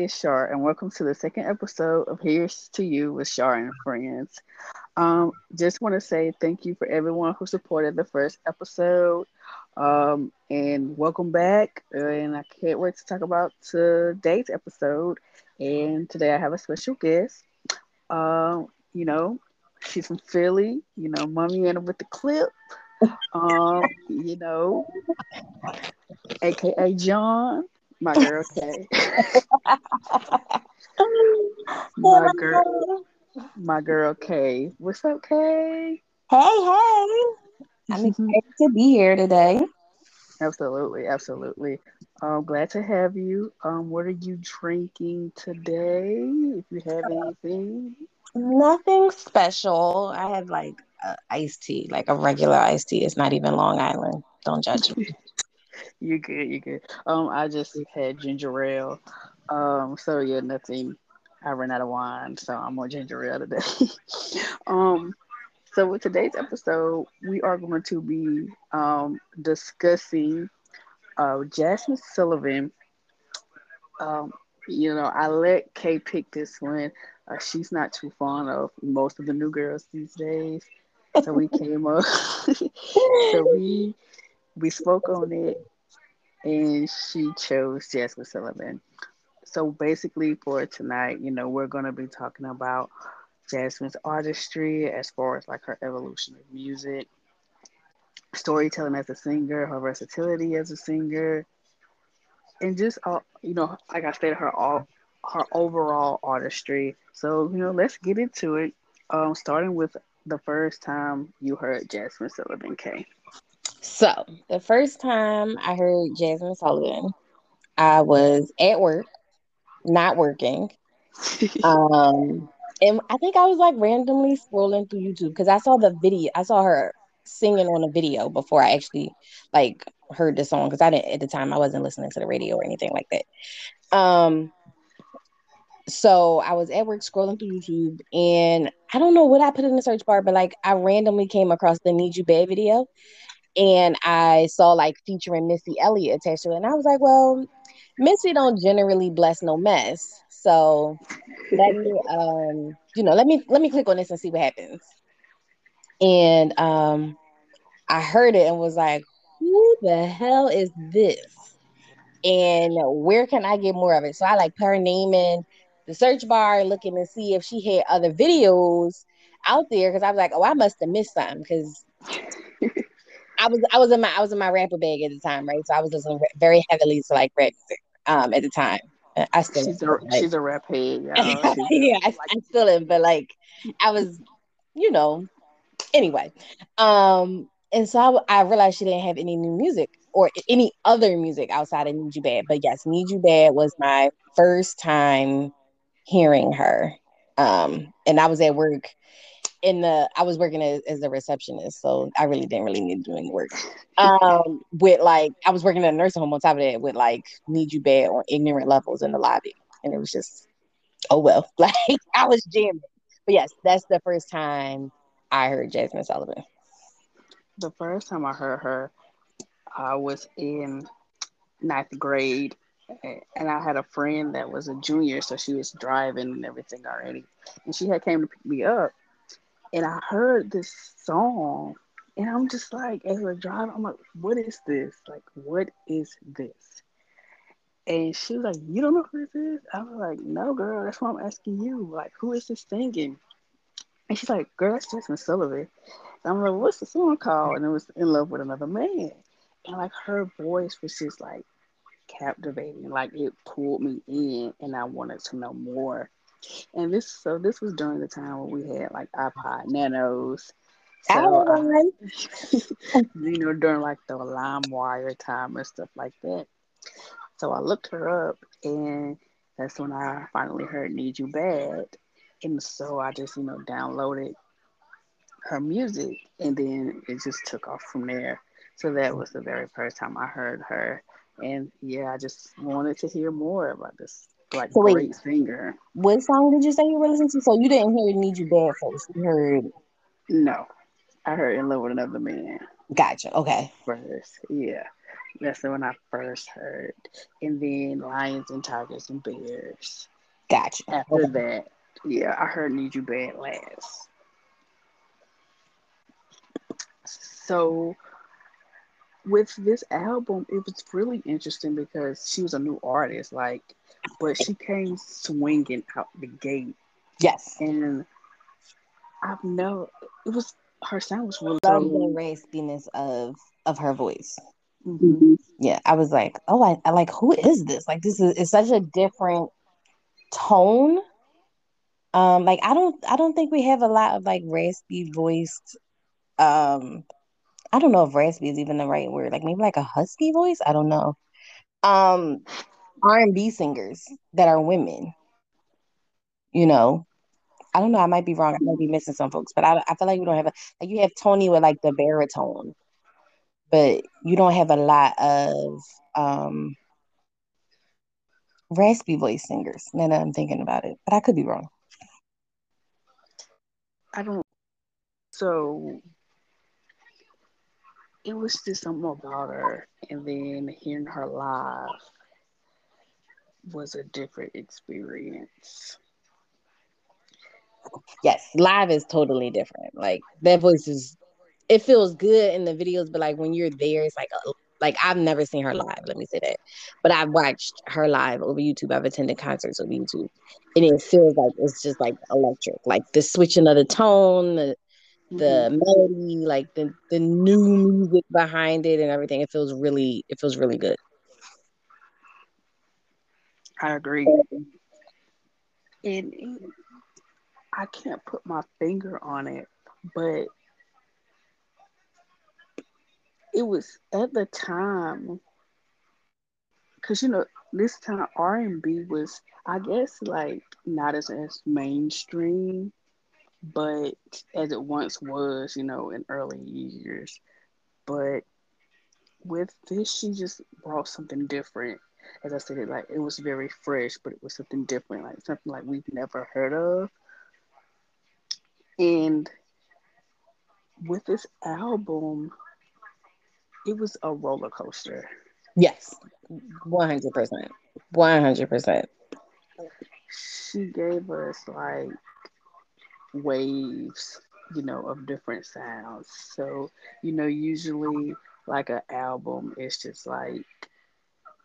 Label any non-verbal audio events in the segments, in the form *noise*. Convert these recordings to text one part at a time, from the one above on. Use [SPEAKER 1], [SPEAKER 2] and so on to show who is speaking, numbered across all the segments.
[SPEAKER 1] It's Shar, and welcome to the second episode of Here's to You with Shar and Friends. Um, just want to say thank you for everyone who supported the first episode, um, and welcome back. And I can't wait to talk about today's episode. And today I have a special guest. Um, you know, she's from Philly. You know, Mommy Anna with the clip. Um, you know, aka John my girl Kay. *laughs* my girl, my girl Kay. What's up, Kay?
[SPEAKER 2] Hey, hey. I'm excited to be here today.
[SPEAKER 1] Absolutely, absolutely. I'm glad to have you. Um, what are you drinking today? If you have anything.
[SPEAKER 2] Nothing special. I have like iced tea, like a regular iced tea. It's not even Long Island. Don't judge me. *laughs* *laughs*
[SPEAKER 1] you good, you good. Um, I just had ginger ale. Um, so yeah, nothing. I ran out of wine, so I'm on ginger ale today. *laughs* um, so with today's episode, we are going to be um discussing uh Jazmine Sullivan. Um, you know, I let Kay pick this one. Uh, she's not too fond of most of the new girls these days. So we came up. *laughs* so we we spoke on it and she chose Jazmine Sullivan. So basically, for tonight, you know, we're going to be talking about Jazmine's artistry as far as like her evolution of music, storytelling as a singer, her versatility as a singer, and just all you know, like I said, her all her overall artistry. So you know, let's get into it. Um, starting with the first time you heard Jazmine Sullivan Kay.
[SPEAKER 2] So the first time I heard Jazmine Sullivan, I was at work, not working. *laughs* um, and I think I was like randomly scrolling through YouTube because I saw the video. I saw her singing on a video before I actually like heard the song because I didn't at the time I wasn't listening to the radio or anything like that. Um, so I was at work scrolling through YouTube and I don't know what I put in the search bar, but like I randomly came across the Need You Bad video and I saw like featuring Missy Elliott attached to it. And I was like, well, Missy don't generally bless no mess. So let me *laughs* um, you know, let me let me click on this and see what happens. And um I heard it and was like, who the hell is this? And where can I get more of it? So I like put her name in the search bar looking to see if she had other videos out there because I was like, oh, I must have missed something because I was I was in my I was in my rapper bag at the time, right? So I was listening very heavily to like rap music um at the time. I still
[SPEAKER 1] she's a like, she's a rap head, *laughs*
[SPEAKER 2] yeah. I, I still am, but like I was, you know. Anyway, um, and so I, I realized she didn't have any new music or any other music outside of Need You Bad. But yes, Need You Bad was my first time hearing her. Um, and I was at work in the I was working as, as a receptionist, so I really didn't really need to do any work. *laughs* Um, with like I was working at a nursing home on top of that with like need you bad on ignorant levels in the lobby, and it was just oh well, *laughs* like I was jamming. But yes, that's the first time I heard Jazmine Sullivan.
[SPEAKER 1] The first time I heard her, I was in ninth grade, and I had a friend that was a junior, so she was driving and everything already, and she had came to pick me up and I heard this song, and I'm just like, as a driver, I'm like, what is this? Like, what is this? And she was like, You don't know who this is? I was like, No, girl, that's why I'm asking you. Like, who is this singing? And she's like, Girl, that's Jazmine Sullivan. And I'm like, What's the song called? And it was In Love with Another Man. And like her voice was just like captivating. Like it pulled me in and I wanted to know more. And this so this was during the time when we had like iPod nanos. So *laughs* you know, during like the LimeWire time and stuff like that. So I looked her up and that's when I finally heard Need You Bad. And so I just, you know, downloaded her music and then it just took off from there. So that was the very first time I heard her. And yeah, I just wanted to hear more about this like so great wait, singer.
[SPEAKER 2] What song did you say you were listening to? So you didn't hear "Need You Bad" first. You heard
[SPEAKER 1] no. I heard "In Love with Another Man."
[SPEAKER 2] Gotcha. Okay.
[SPEAKER 1] First, yeah. That's the one I first heard. And then Lions and Tigers and Bears.
[SPEAKER 2] Gotcha.
[SPEAKER 1] After okay. that, yeah, I heard Need You Bad last. So with this album, it was really interesting because she was a new artist, like, but she came swinging out the gate.
[SPEAKER 2] Yes.
[SPEAKER 1] And I've never, it was, her sound was really.
[SPEAKER 2] Love the raspiness of, of her voice. Mm-hmm. Yeah, I was like, oh, I, I like, who is this? Like, this is it's such a different tone. Um, like I don't, I don't think we have a lot of like raspy voiced. Um, I don't know if raspy is even the right word. Like maybe like a husky voice. I don't know. Um, R and B singers that are women. You know, I don't know. I might be wrong. I might be missing some folks, but I, I feel like we don't have a like you have Tony with like the baritone, but you don't have a lot of um raspy voice singers. Now that I'm thinking about it, but I could be wrong.
[SPEAKER 1] I don't. So it was just something about her, and then hearing her live was a different experience.
[SPEAKER 2] Yes, live is totally different. Like that voice is, it feels good in the videos, but like when you're there, it's like a, like I've never seen her live. Let me say that, but I've watched her live over YouTube. I've attended concerts over YouTube, and it feels like it's just like electric. Like the switching of the tone, the the mm-hmm. melody, like the the new music behind it, and everything. It feels really, it feels really good.
[SPEAKER 1] I agree. And I can't put my finger on it, but it was at the time because you know this time R and B was I guess like not as as mainstream, but as it once was, you know, in early years. But with this, she just brought something different. As I said, like it was very fresh, but it was something different, like something like we've never heard of. And with this album, it was a roller coaster.
[SPEAKER 2] Yes, one hundred percent, one hundred percent.
[SPEAKER 1] She gave us like waves, you know, of different sounds. So you know, usually like an album, it's just like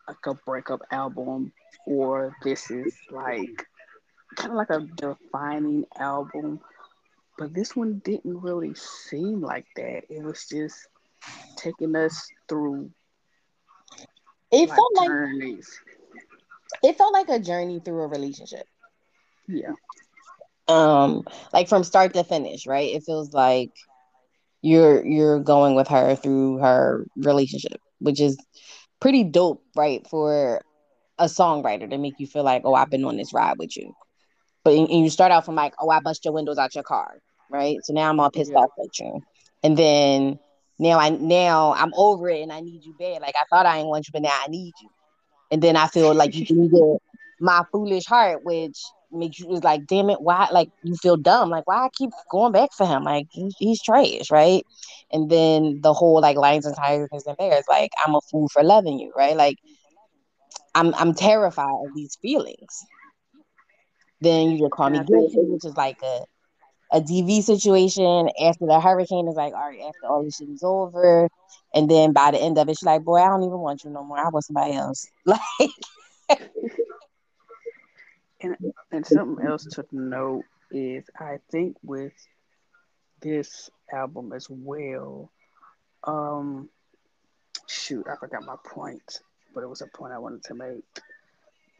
[SPEAKER 1] like a breakup album, or this is like kind of like a defining album but this one didn't really seem like that. It was just taking us through.
[SPEAKER 2] It like, felt journeys. like it felt like a journey through a relationship.
[SPEAKER 1] Yeah.
[SPEAKER 2] Um, like from start to finish, right? It feels like you're you're going with her through her relationship, which is pretty dope, right? For a songwriter to make you feel like, oh, I've been on this ride with you. But and you start out from like, oh, I bust your windows out your car, right? So now I'm all pissed yeah. off at you, and then now I now I'm over it and I need you bad. Like I thought I didn't want you, but now I need you, and then I feel like you can get my foolish heart, which makes you is like, damn it, why? Like you feel dumb, like why I keep going back for him? Like he, he's trash, right? And then the whole like lions and tigers and bears, like I'm a fool for loving you, right? Like I'm I'm terrified of these feelings. Then you just call me guilty, which is like a a DV situation after the hurricane is like, all right, after all this shit is over. And then by the end of it, she's like, boy, I don't even want you no more. I want somebody else. *laughs* Like
[SPEAKER 1] and and something else to note is I think with this album as well, um shoot, I forgot my point, but it was a point I wanted to make.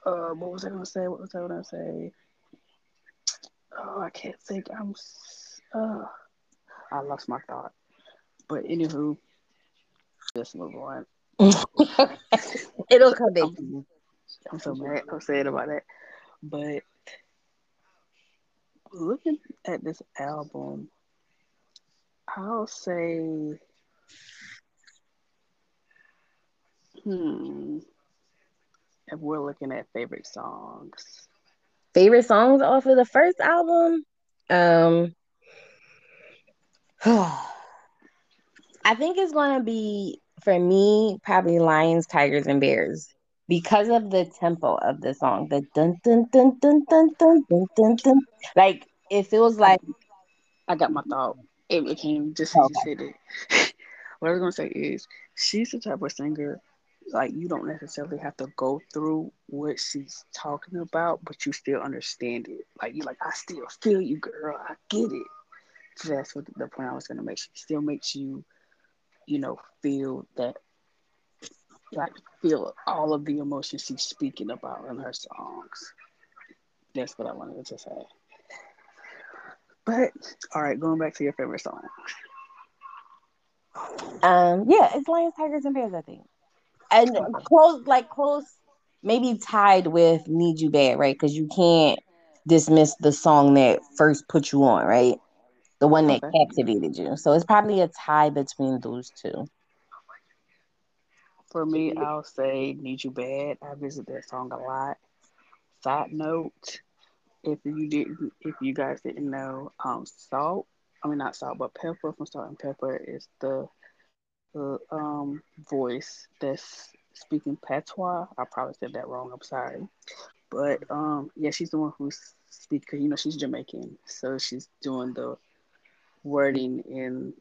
[SPEAKER 1] Uh, what was I gonna say? What was I gonna say? Oh, I can't think. I'm. Uh, I lost my thought. But anywho, just move on. *laughs*
[SPEAKER 2] It'll come back.
[SPEAKER 1] I'm, I'm so mad. I'm sad about that. But looking at this album, I'll say, hmm, if we're looking at favorite songs,
[SPEAKER 2] favorite songs off of the first album. Um, *sighs* I think it's gonna be for me, probably lions, tigers, and bears because of the tempo of the song. The dun dun dun dun dun dun dun dun dun. Like if it feels like
[SPEAKER 1] I got my thought. It became just as you said it. *laughs* what I was gonna say is she's the type of singer like you don't necessarily have to go through what she's talking about, but you still understand it. Like you're like, I still feel you, girl. I get it. So that's what the point I was gonna make. She still makes you, you know, feel that like feel all of the emotions she's speaking about in her songs. That's what I wanted to say. But all right, going back to your favorite song.
[SPEAKER 2] Um, yeah, it's Lions, Tigers, and Bears. I think, and close, like close, maybe tied with "Need You Bad," right? Because you can't dismiss the song that first put you on, right? The one that okay. captivated you. So it's probably a tie between those two.
[SPEAKER 1] For me, I'll say "Need You Bad." I visit that song a lot. Side note: if you didn't, if you guys didn't know, um, salt. I mean, not salt, but Pepa from Salt-N-Pepa is the, um voice that's speaking patois. I probably said that wrong. I'm sorry, but um, yeah, she's the one who's speaking. You know, she's Jamaican, so she's doing the wording in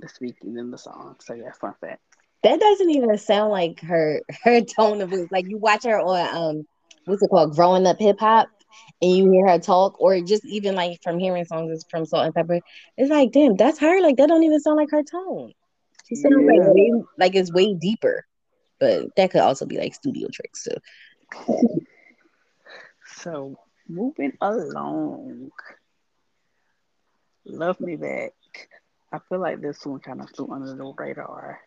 [SPEAKER 1] the speaking in the song. So yeah, fun fact.
[SPEAKER 2] That doesn't even sound like her *laughs* her tone of voice. Like you watch her on um what's it called, growing up hip hop, and you hear her talk, or just even like from hearing songs from Salt-N-Pepa, it's like, damn, that's her. Like that don't even sound like her tone. She sounds yeah. like way, like it's way deeper. But that could also be like studio tricks too.
[SPEAKER 1] So moving along. Love Me Back. I feel like this one kind of flew under the radar.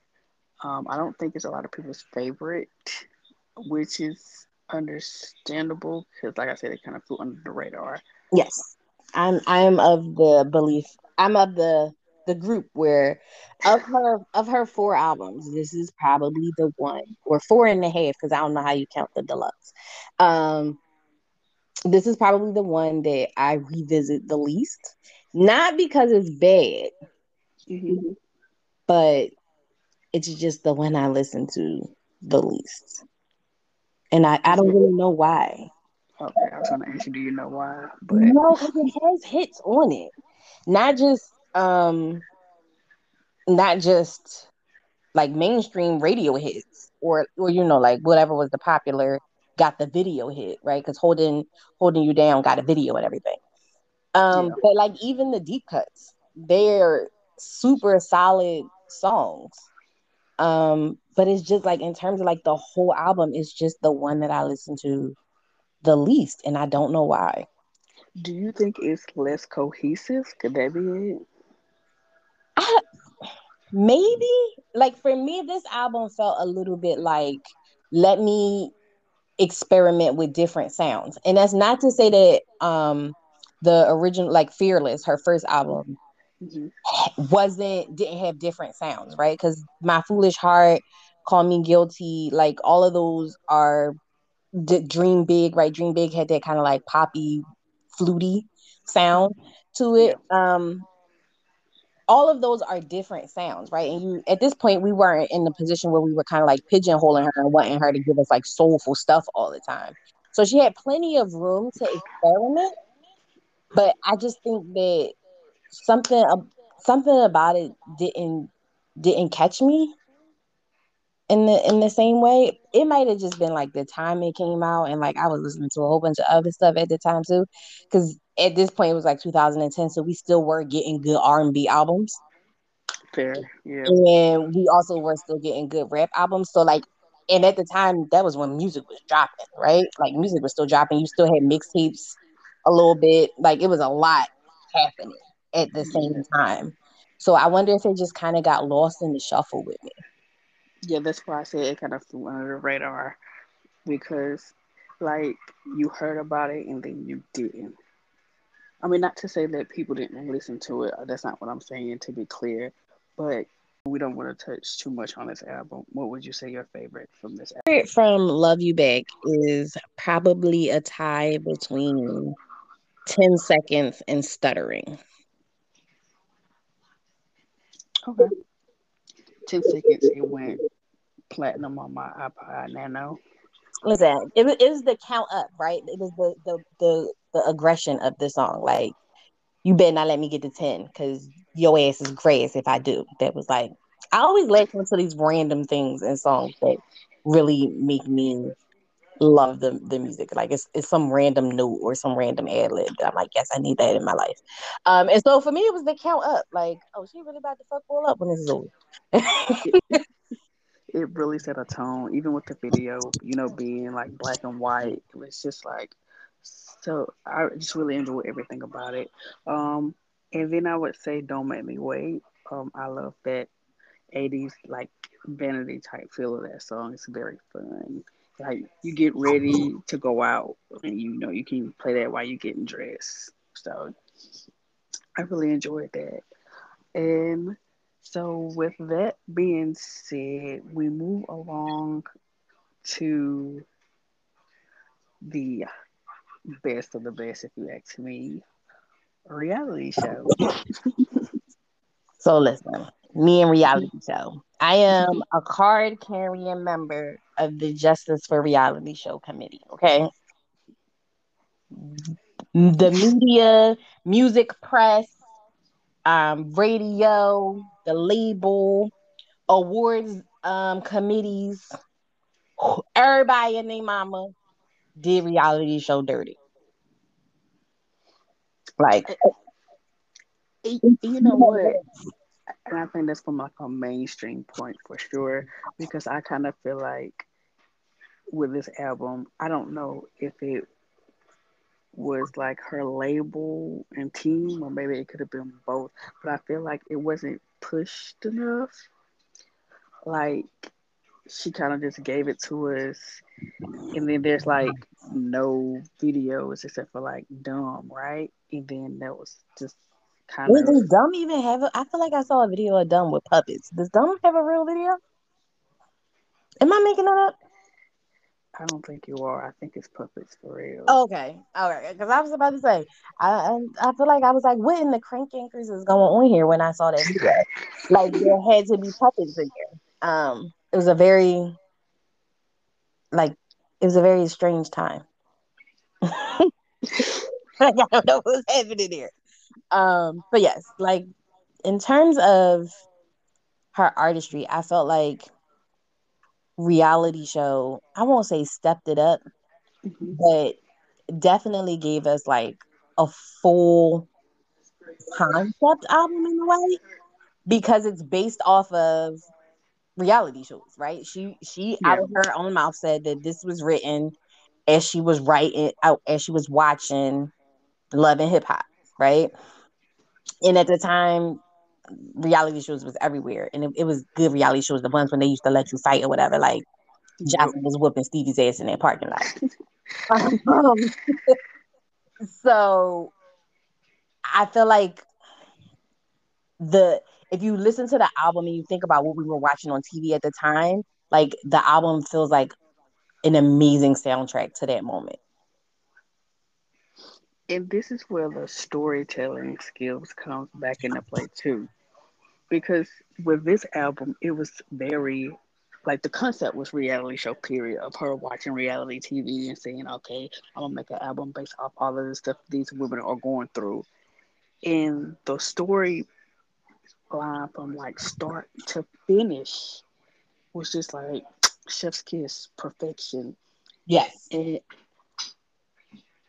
[SPEAKER 1] Um, I don't think it's a lot of people's favorite, which is understandable because, like I said, it kind of flew under the radar.
[SPEAKER 2] Yes, I'm. I am of the belief. I'm of the the group where of her of her four albums, this is probably the one or four and a half because I don't know how you count the deluxe. Um, this is probably the one that I revisit the least, not because it's bad, mm-hmm. but it's just the one I listen to the least. And I, I don't really know why.
[SPEAKER 1] Okay, I was gonna ask you, do you know why?
[SPEAKER 2] But no, because it has hits on it. Not just um not just like mainstream radio hits or or you know, like whatever was the popular got the video hit, right? Because holding holding you down got a video and everything. Um, yeah. but like even the deep cuts, they're super solid songs. Um, but it's just like in terms of like the whole album, it's just the one that I listen to the least, and I don't know why.
[SPEAKER 1] Do you think it's less cohesive? Could that be it?
[SPEAKER 2] I, maybe. Like for me, this album felt a little bit like let me experiment with different sounds. And that's not to say that um the original like Fearless, her first album, mm-hmm. wasn't didn't have different sounds, right? Because My Foolish Heart, Call Me Guilty, like all of those are d- Dream Big, right? Dream Big had that kind of like poppy, fluty sound to it. Yeah. Um all of those are different sounds, right? And you at this point we weren't in the position where we were kind of like pigeonholing her and wanting her to give us like soulful stuff all the time. So she had plenty of room to experiment, but I just think that something something about it didn't didn't catch me in the in the same way. It might have just been like the time it came out and like I was listening to a whole bunch of other stuff at the time too. Cause at this point it was like 2010, so we still were getting good R and B albums.
[SPEAKER 1] Fair, yeah.
[SPEAKER 2] And we also were still getting good rap albums. So like and at the time that was when music was dropping, right? Like music was still dropping. You still had mixtapes a little bit. Like it was a lot happening at the same time. So I wonder if it just kind of got lost in the shuffle with me.
[SPEAKER 1] Yeah, that's why I said it kind of flew under the radar because, like, you heard about it and then you didn't. I mean, not to say that people didn't listen to it. Uh, that's not what I'm saying. To be clear, but we don't want to touch too much on this album. What would you say your favorite from this
[SPEAKER 2] album? From Love You Back is probably a tie between 10 seconds and stuttering.
[SPEAKER 1] Okay. ten seconds, it went platinum on my iPod Nano.
[SPEAKER 2] Listen, it was, it was the count up, right? It was the the the, the aggression of the song. Like, you better not let me get to ten because your ass is grass if I do. That was like I always latch to these random things and songs that really make me love the the music. Like it's it's some random note or some random ad lib. I'm like, yes, I need that in my life. Um, and so for me, it was the count up. Like, oh, she really about to fuck all up when this is over. *laughs*
[SPEAKER 1] it really set a tone, even with the video, you know, being like black and white. It was just like so. I just really enjoyed everything about it. Um, and then I would say, "Don't Make Me Wait." Um, I love that 80s like vanity type feel of that song. It's very fun. Like you get ready to go out, and you know you can play that while you're getting dressed. So I really enjoyed that. And so, with that being said, we move along to the best of the best, if you ask me, reality show. *laughs*
[SPEAKER 2] so, listen, me and reality show. I am a card carrying member of the Justice for Reality Show Committee. Okay. The media, music press, um, radio, the label, awards um, committees, everybody and their mama did reality show dirty. Like,
[SPEAKER 1] you know what? And I think that's from like a mainstream point for sure, because I kind of feel like with this album, I don't know if it was like her label and team, or maybe it could have been both. But I feel like it wasn't pushed enough. Like she kind of just gave it to us, and then there's like no videos except for like dumb, right? And then that was just kind
[SPEAKER 2] of. Does Dumb even have? A, I feel like I saw a video of Dumb with puppets. Does Dumb have a real video? Am I making that up?
[SPEAKER 1] I don't think you are. I think it's puppets for real.
[SPEAKER 2] Okay, all right. Because I was about to say, I I feel like I was like, what in the crank anchors is going on here when I saw that video? like there had to be puppets in there. Um, it was a very, like, it was a very strange time. like, *laughs* I don't know what was happening there. Um, but yes, like in terms of her artistry, I felt like reality show, I won't say stepped it up, mm-hmm. but definitely gave us like a full concept album in a way because it's based off of reality shows, right? She she yeah. out of her own mouth said that this was written as she was writing out as she was watching Love and Hip Hop, right? And at the time, reality shows was everywhere, and it, it, was good reality shows. The ones when they used to let you fight or whatever. Like Joseline was whooping Stevie's ass in that parking lot. *laughs* um, *laughs* so I feel like the if you listen to the album and you think about what we were watching on TV at the time, like the album feels like an amazing soundtrack to that moment.
[SPEAKER 1] And this is where the storytelling skills comes back into play too because with this album, it was very like the concept was reality show period of her watching reality TV and saying, okay, I'm gonna make an album based off all of the stuff these women are going through. And the story line from like start to finish was just like chef's kiss perfection.
[SPEAKER 2] Yes.
[SPEAKER 1] And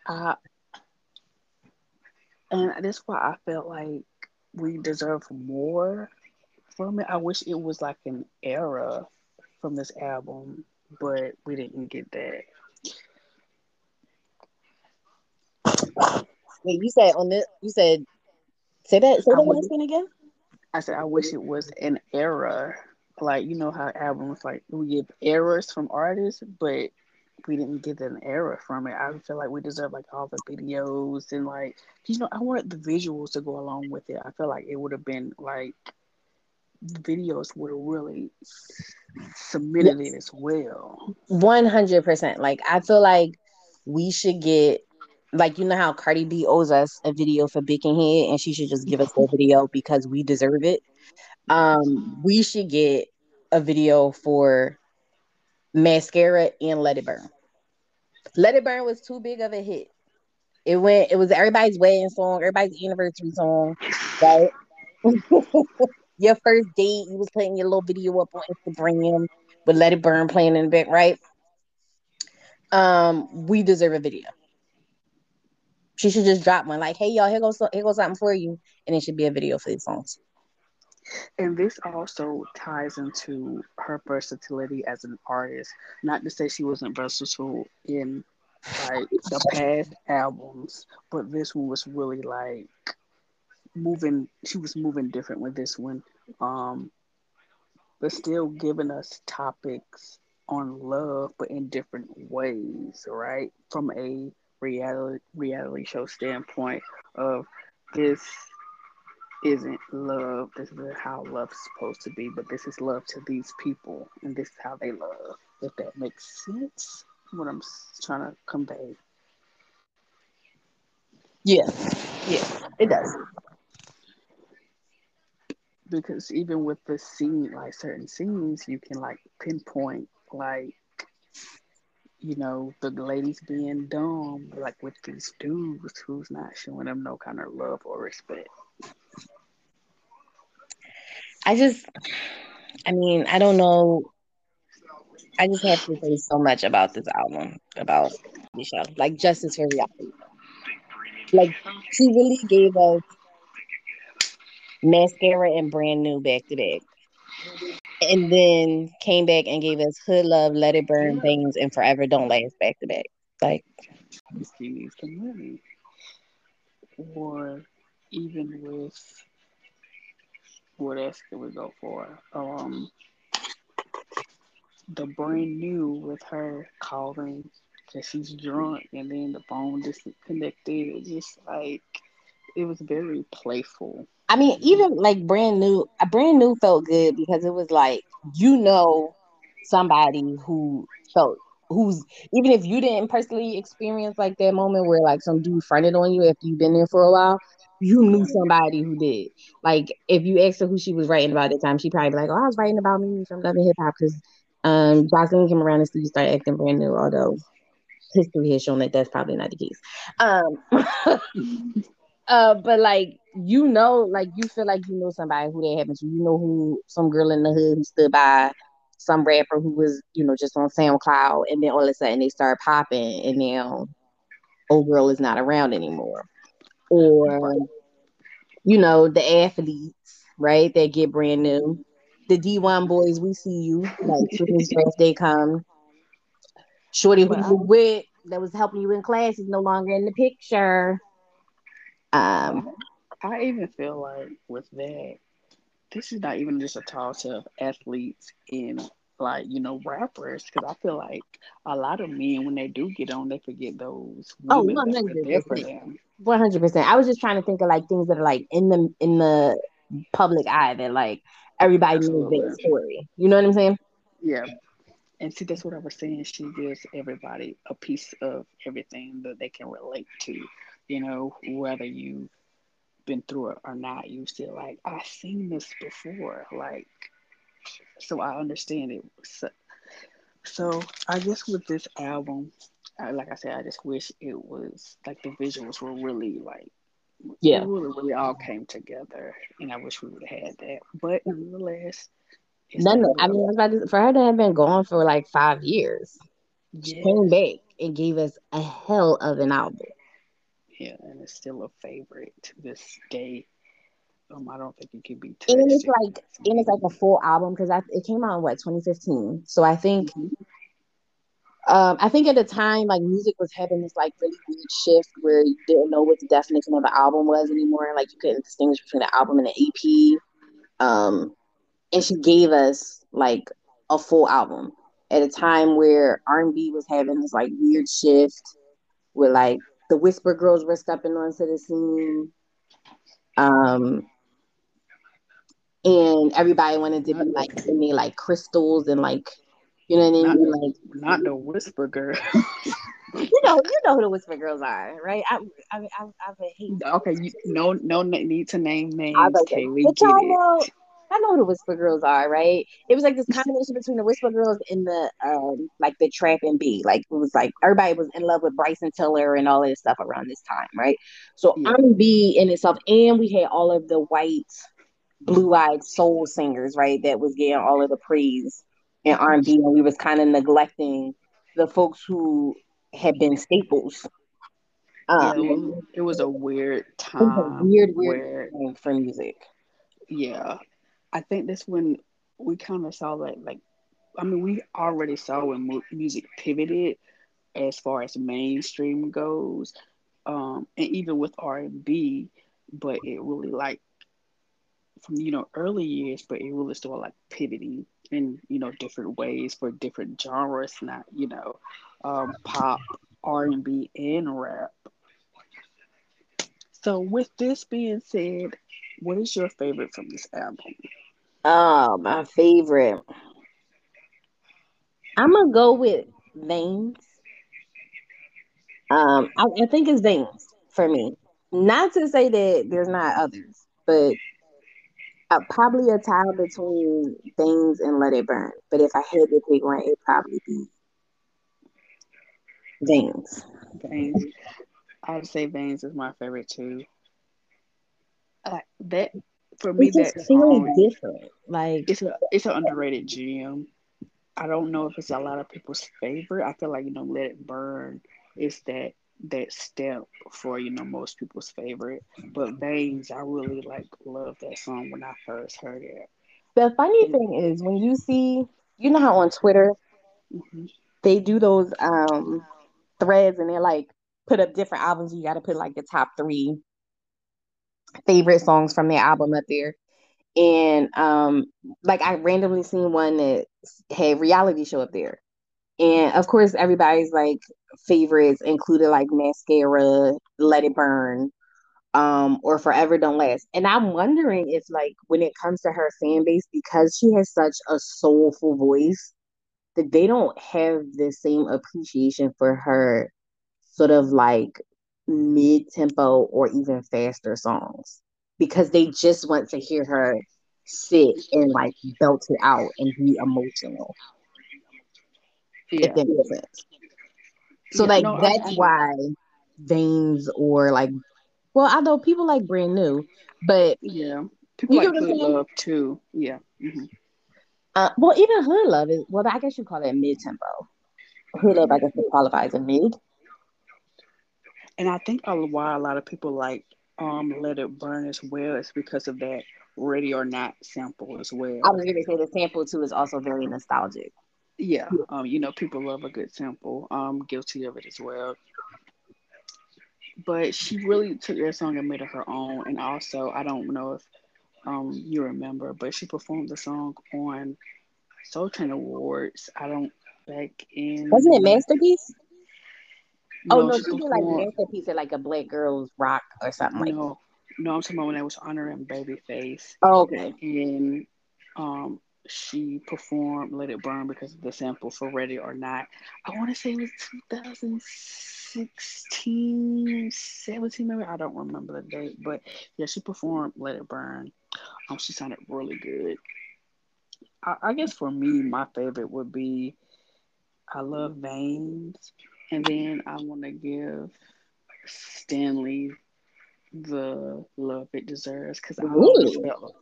[SPEAKER 1] I and that's why I felt like we deserve more from it. I wish it was like an era from this album, but we didn't get that.
[SPEAKER 2] Wait, you said on this? You said say that. Say that last thing again.
[SPEAKER 1] I said I wish it was an era, like you know how albums like we get eras from artists, but we didn't get an error from it. I feel like we deserve like all the videos and like you know I wanted the visuals to go along with it. I feel like it would have been like the videos would have really submitted yes. it as well.
[SPEAKER 2] One hundred percent. Like I feel like we should get like you know how Cardi B owes us a video for Head, and she should just give us a video because we deserve it. Um, we should get a video for Mascara and Let It Burn. Let It Burn was too big of a hit. It went. It was everybody's wedding song, everybody's anniversary song, right? *laughs* your first date, you was putting your little video up on Instagram with Let It Burn playing in the back, right? Um, we deserve a video. She should just drop one, like, "Hey y'all, here goes here goes something for you," and it should be a video for these songs.
[SPEAKER 1] And this also ties into her versatility as an artist. Not to say she wasn't versatile in like the past albums, but this one was really like moving. She was moving different with this one, um, but still giving us topics on love, but in different ways, right? From a reality reality show standpoint of this isn't love. This is how love's supposed to be, but this is love to these people, and this is how they love. If that makes sense, what I'm trying to convey.
[SPEAKER 2] Yeah, yeah, it does.
[SPEAKER 1] Because even with the scene, like certain scenes, you can like pinpoint, like, you know, the ladies being dumb, like with these dudes who's not showing them no kind of love or respect.
[SPEAKER 2] I just, I mean, I don't know. I just have to say so much about this album, about Michelle, like Justice for Reality. Like, she really gave us mascara and brand new back to back. And then came back and gave us Hood Love, Let It Burn, Veins, and Forever Don't Last back to back. Like,
[SPEAKER 1] he needs the money. Or even with what else can we go for? Um, the brand new with her calling that she's drunk and then the phone disconnected. It just like it was very playful.
[SPEAKER 2] I mean, even like brand new, a brand new felt good because it was like you know somebody who felt who's even if you didn't personally experience like that moment where like some dude fronted on you after you've been there for a while, you knew somebody who did. Like if you asked her who she was writing about at the time, she probably be like, "Oh, I was writing about me from Love and Hip Hop," because um, Joseline came around and Steve started acting brand new. Although history has shown that that's probably not the case. Um, *laughs* uh, but like you know, like you feel like you know somebody who that happened to. You know who some girl in the hood who stood by some rapper who was you know just on SoundCloud, and then all of a sudden they start popping, and now old girl is not around anymore or you know the athletes, right? That get brand new. The D1 boys, we see you like *laughs* day come. Shorty who you with that was helping you in class is no longer in the picture. Um,
[SPEAKER 1] I even feel like with that, this is not even just a toss of athletes in like you know rappers because I feel like a lot of men when they do get on they forget those oh, women oh, that were there for them.
[SPEAKER 2] One hundred percent. I was just trying to think of like things that are like in the in the public eye that like everybody Absolutely. knows that story. You know what I'm saying?
[SPEAKER 1] Yeah. And see, that's what I was saying. She gives everybody a piece of everything that they can relate to. You know, whether you been through it or not, you still like, oh, I've seen this before. Like, so I understand it. So, so I guess with this album, like I said, I just wish it was like the visuals were really like yeah, really, really all came together, and I wish we would have had that. But nonetheless,
[SPEAKER 2] none. I mean, to, for her to have been gone for like five years, yes. she came back and gave us a hell of an album.
[SPEAKER 1] Yeah, and it's still a favorite to this day. Um, I don't think it could be.
[SPEAKER 2] And it's like, and it's like a full album because it came out in what 2015. So I think, mm-hmm. um, I think at the time, like music was having this like really weird shift where you didn't know what the definition of an album was anymore. Like you couldn't distinguish between the album and the EP. Um, and she gave us like a full album at a time where R&B was having this like weird shift with like the Whisper Girls were stepping onto the scene. Um, and everybody wanted to be like in me like crystals and like you know what I mean? Not, like
[SPEAKER 1] not the whisper girl. *laughs*
[SPEAKER 2] you know, you know who the whisper girls are, right? I, I, I, I hate.
[SPEAKER 1] Okay, you, no, no need to name names. Okay,
[SPEAKER 2] but y'all know, I know who the Whisper Girls are, right? It was like this combination between the Whisper Girls and the um like the Trap and B. Like it was like everybody was in love with Bryson Tiller and all this stuff around this time, right? So
[SPEAKER 1] Yeah.
[SPEAKER 2] And B in itself, and we had all of the white, blue-eyed soul singers, right? That was getting all of the praise in R and B, and we was kind of neglecting the folks who had been staples. Um,
[SPEAKER 1] it was, it was a weird
[SPEAKER 2] it was a
[SPEAKER 1] time
[SPEAKER 2] weird, weird
[SPEAKER 1] where
[SPEAKER 2] time for music.
[SPEAKER 1] yeah, I think that's when we kind of saw that like I mean we already saw when mu- music pivoted as far as mainstream goes, um, and even with R and B, but it really like from you know early years, but it really started like pivoting in you know different ways for different genres, not you know um, pop, R and B, and rap. So with this being said, what is your favorite from this album?
[SPEAKER 2] Oh, my favorite. I'm gonna go with Veins. Um, I, I think it's Veins for me. Not to say that there's not others, but uh, probably a tie between Veins and Let It Burn. But if I had to pick one, it'd probably be Veins.
[SPEAKER 1] Veins. I would say Veins is my favorite too. Like that for me,
[SPEAKER 2] It just
[SPEAKER 1] that
[SPEAKER 2] feels different. Like
[SPEAKER 1] it's a it's an underrated gem. I don't know if it's a lot of people's favorite. I feel like you know, Let It Burn is that that step for you know most people's favorite. But Veins, I really like love that song when I first heard it.
[SPEAKER 2] the funny
[SPEAKER 1] And
[SPEAKER 2] thing is when you see, you know how on Twitter
[SPEAKER 1] mhm,
[SPEAKER 2] they do those um threads and they're like put up different albums. You got to put like the top three favorite songs from their album up there. And um, like I randomly seen one that had reality show up there. And of course, everybody's like favorites included like Mascara, Let It Burn, um, or Forever Don't Last. And I'm wondering if like when it comes to her fan base, because she has such a soulful voice, that they don't have the same appreciation for her sort of like mid tempo or even faster songs because they just want to hear her sit and like belt it out and be emotional, if
[SPEAKER 1] yeah,
[SPEAKER 2] that makes sense. So
[SPEAKER 1] yeah,
[SPEAKER 2] like
[SPEAKER 1] no,
[SPEAKER 2] that's
[SPEAKER 1] I
[SPEAKER 2] why Veins or like well, I know people like brand new, but
[SPEAKER 1] yeah. People like Hood? Love too. Yeah. hmm
[SPEAKER 2] Uh, well, even Hood Love is well, I guess you call that mid tempo. Hood Love, I guess, it qualifies as mid.
[SPEAKER 1] And I think why a lot of people like um Let It Burn as well is because of that Ready or Not sample as well.
[SPEAKER 2] I was gonna say the sample too is also very nostalgic.
[SPEAKER 1] Yeah, um, you know, people love a good sample. Um, guilty of it as well. But she really took that song and made it her own. And also, I don't know if um you remember, but she performed the song on Soul Train Awards. I don't back in.
[SPEAKER 2] Wasn't it
[SPEAKER 1] in
[SPEAKER 2] Oh
[SPEAKER 1] no,
[SPEAKER 2] no,
[SPEAKER 1] she
[SPEAKER 2] she did like
[SPEAKER 1] performed
[SPEAKER 2] Masterpiece at like a Black Girls Rock or something like that.
[SPEAKER 1] no, no. I'm talking about when I was honoring Babyface.
[SPEAKER 2] Oh, okay.
[SPEAKER 1] and um, she performed "Let It Burn" because of the sample for "Ready or Not." I want to say it was 2016, 17, maybe. I don't remember the date, but yeah, she performed "Let It Burn." Um, she sounded really good. I, I guess for me, my favorite would be I love Veins, and then I want to give Stanley the love it deserves because I always felt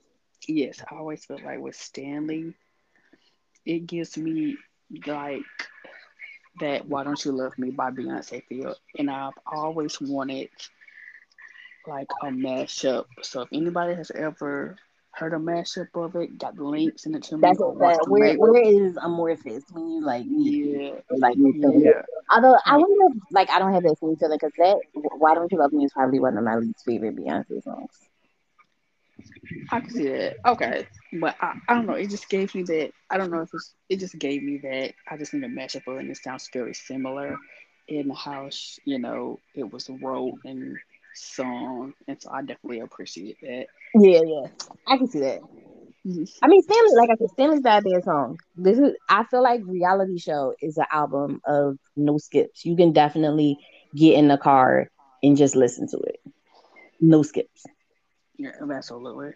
[SPEAKER 1] yes, I always felt like with Stanley it gives me like that Why Don't You Love Me by Beyonce feel. And I've always wanted like a mashup. So if anybody has ever heard a mashup of it, got the links in it to me
[SPEAKER 2] That's
[SPEAKER 1] or
[SPEAKER 2] what that. Where where is Amorphous when you like
[SPEAKER 1] yeah,
[SPEAKER 2] like
[SPEAKER 1] yeah.
[SPEAKER 2] Although I wonder if like I don't have that same feeling because that Why Don't You Love Me is probably one of my least favorite Beyonce songs.
[SPEAKER 1] I can see that. Okay. But I, I don't know, it just gave me that I don't know if it's it just gave me that I just need a mashup of it and it sounds very similar in how you know it was wrote and sung and so I definitely appreciate that.
[SPEAKER 2] Yeah, yeah, I can see that.
[SPEAKER 1] Mhm.
[SPEAKER 2] I mean, Stanley, like I said, Stanley's got a bad song. This is, I feel like reality show is an album of no skips. You can definitely get in the car and just listen to it. No skips.
[SPEAKER 1] Yeah, absolutely.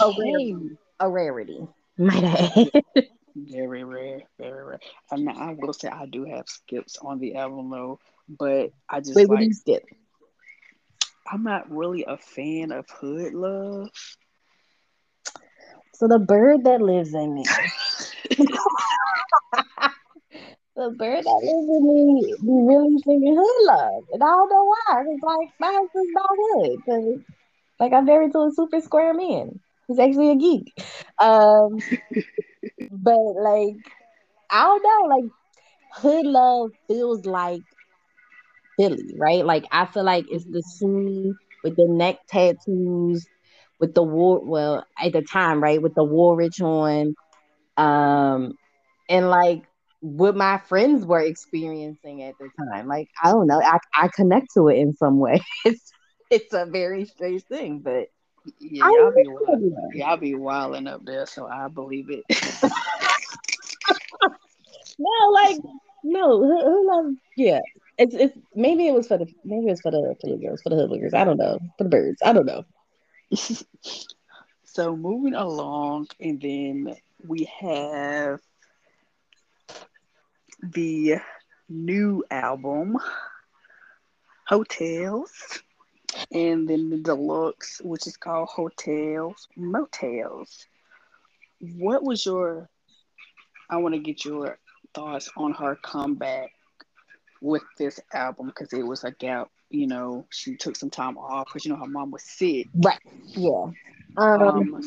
[SPEAKER 2] A rarity.
[SPEAKER 1] Okay.
[SPEAKER 2] A rarity. Might I add.
[SPEAKER 1] Very rare, very rare. I mean, I will say I do have skips on the album though, but I just
[SPEAKER 2] Wait, what do
[SPEAKER 1] like
[SPEAKER 2] you skip?
[SPEAKER 1] I'm not really a fan of Hood Love.
[SPEAKER 2] So the bird that lives in me. *laughs* the bird that lives in me be really singing hood love. And I don't know why. It's like my husband's not hood. Cause like I'm married to a super square man. He's actually a geek. Um *laughs* but like I don't know, like hood love feels like Philly, right? Like I feel like it's the scene with the neck tattoos, with the war well, at the time, right, with the Woolrich on. Um and like what my friends were experiencing at the time. Like I don't know, I I connect to it in some way. *laughs* It's it's a very strange thing, but
[SPEAKER 1] Yeah, y'all be wild. Y'all be wilding up there, so I believe it. *laughs* *laughs*
[SPEAKER 2] No, like no, who, who loves yeah. It's it's maybe it was for the maybe it's for the for the girls, for the hoodwinkers. I don't know. For the birds. I don't know. *laughs*
[SPEAKER 1] so moving along, and then we have the new album, Heaux Tales, and then the deluxe, which is called Hotels Motels. What was your? I want to get your thoughts on her comeback with this album because it was a gap. You know, she took some time off because you know her mom was sick.
[SPEAKER 2] Right. Yeah. Um
[SPEAKER 1] Um,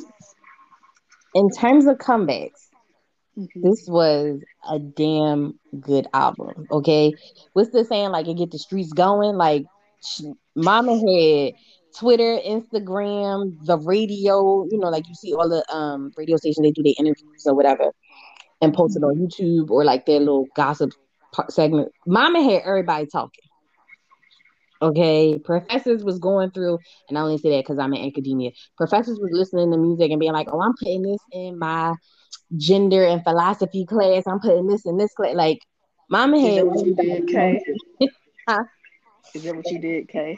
[SPEAKER 2] in terms of comebacks,
[SPEAKER 1] mhm,
[SPEAKER 2] this was a damn good album. Okay. What's the saying? Like it get the streets going? Like sh- Mama had Twitter, Instagram, the radio, you know, like you see all the um radio stations, they do their interviews or whatever and post it on
[SPEAKER 1] mhm,
[SPEAKER 2] YouTube or like their little gossip segment. Mama had everybody talking. Okay, professors was going through, and I only say that because I'm in academia. Professors was listening to music and being like, "Oh, I'm putting this in my gender and philosophy class. I'm putting this in this class." Like, Mama
[SPEAKER 1] Is
[SPEAKER 2] had
[SPEAKER 1] that what you did, Kay? *laughs*
[SPEAKER 2] Huh?
[SPEAKER 1] Is that what you did, Kay?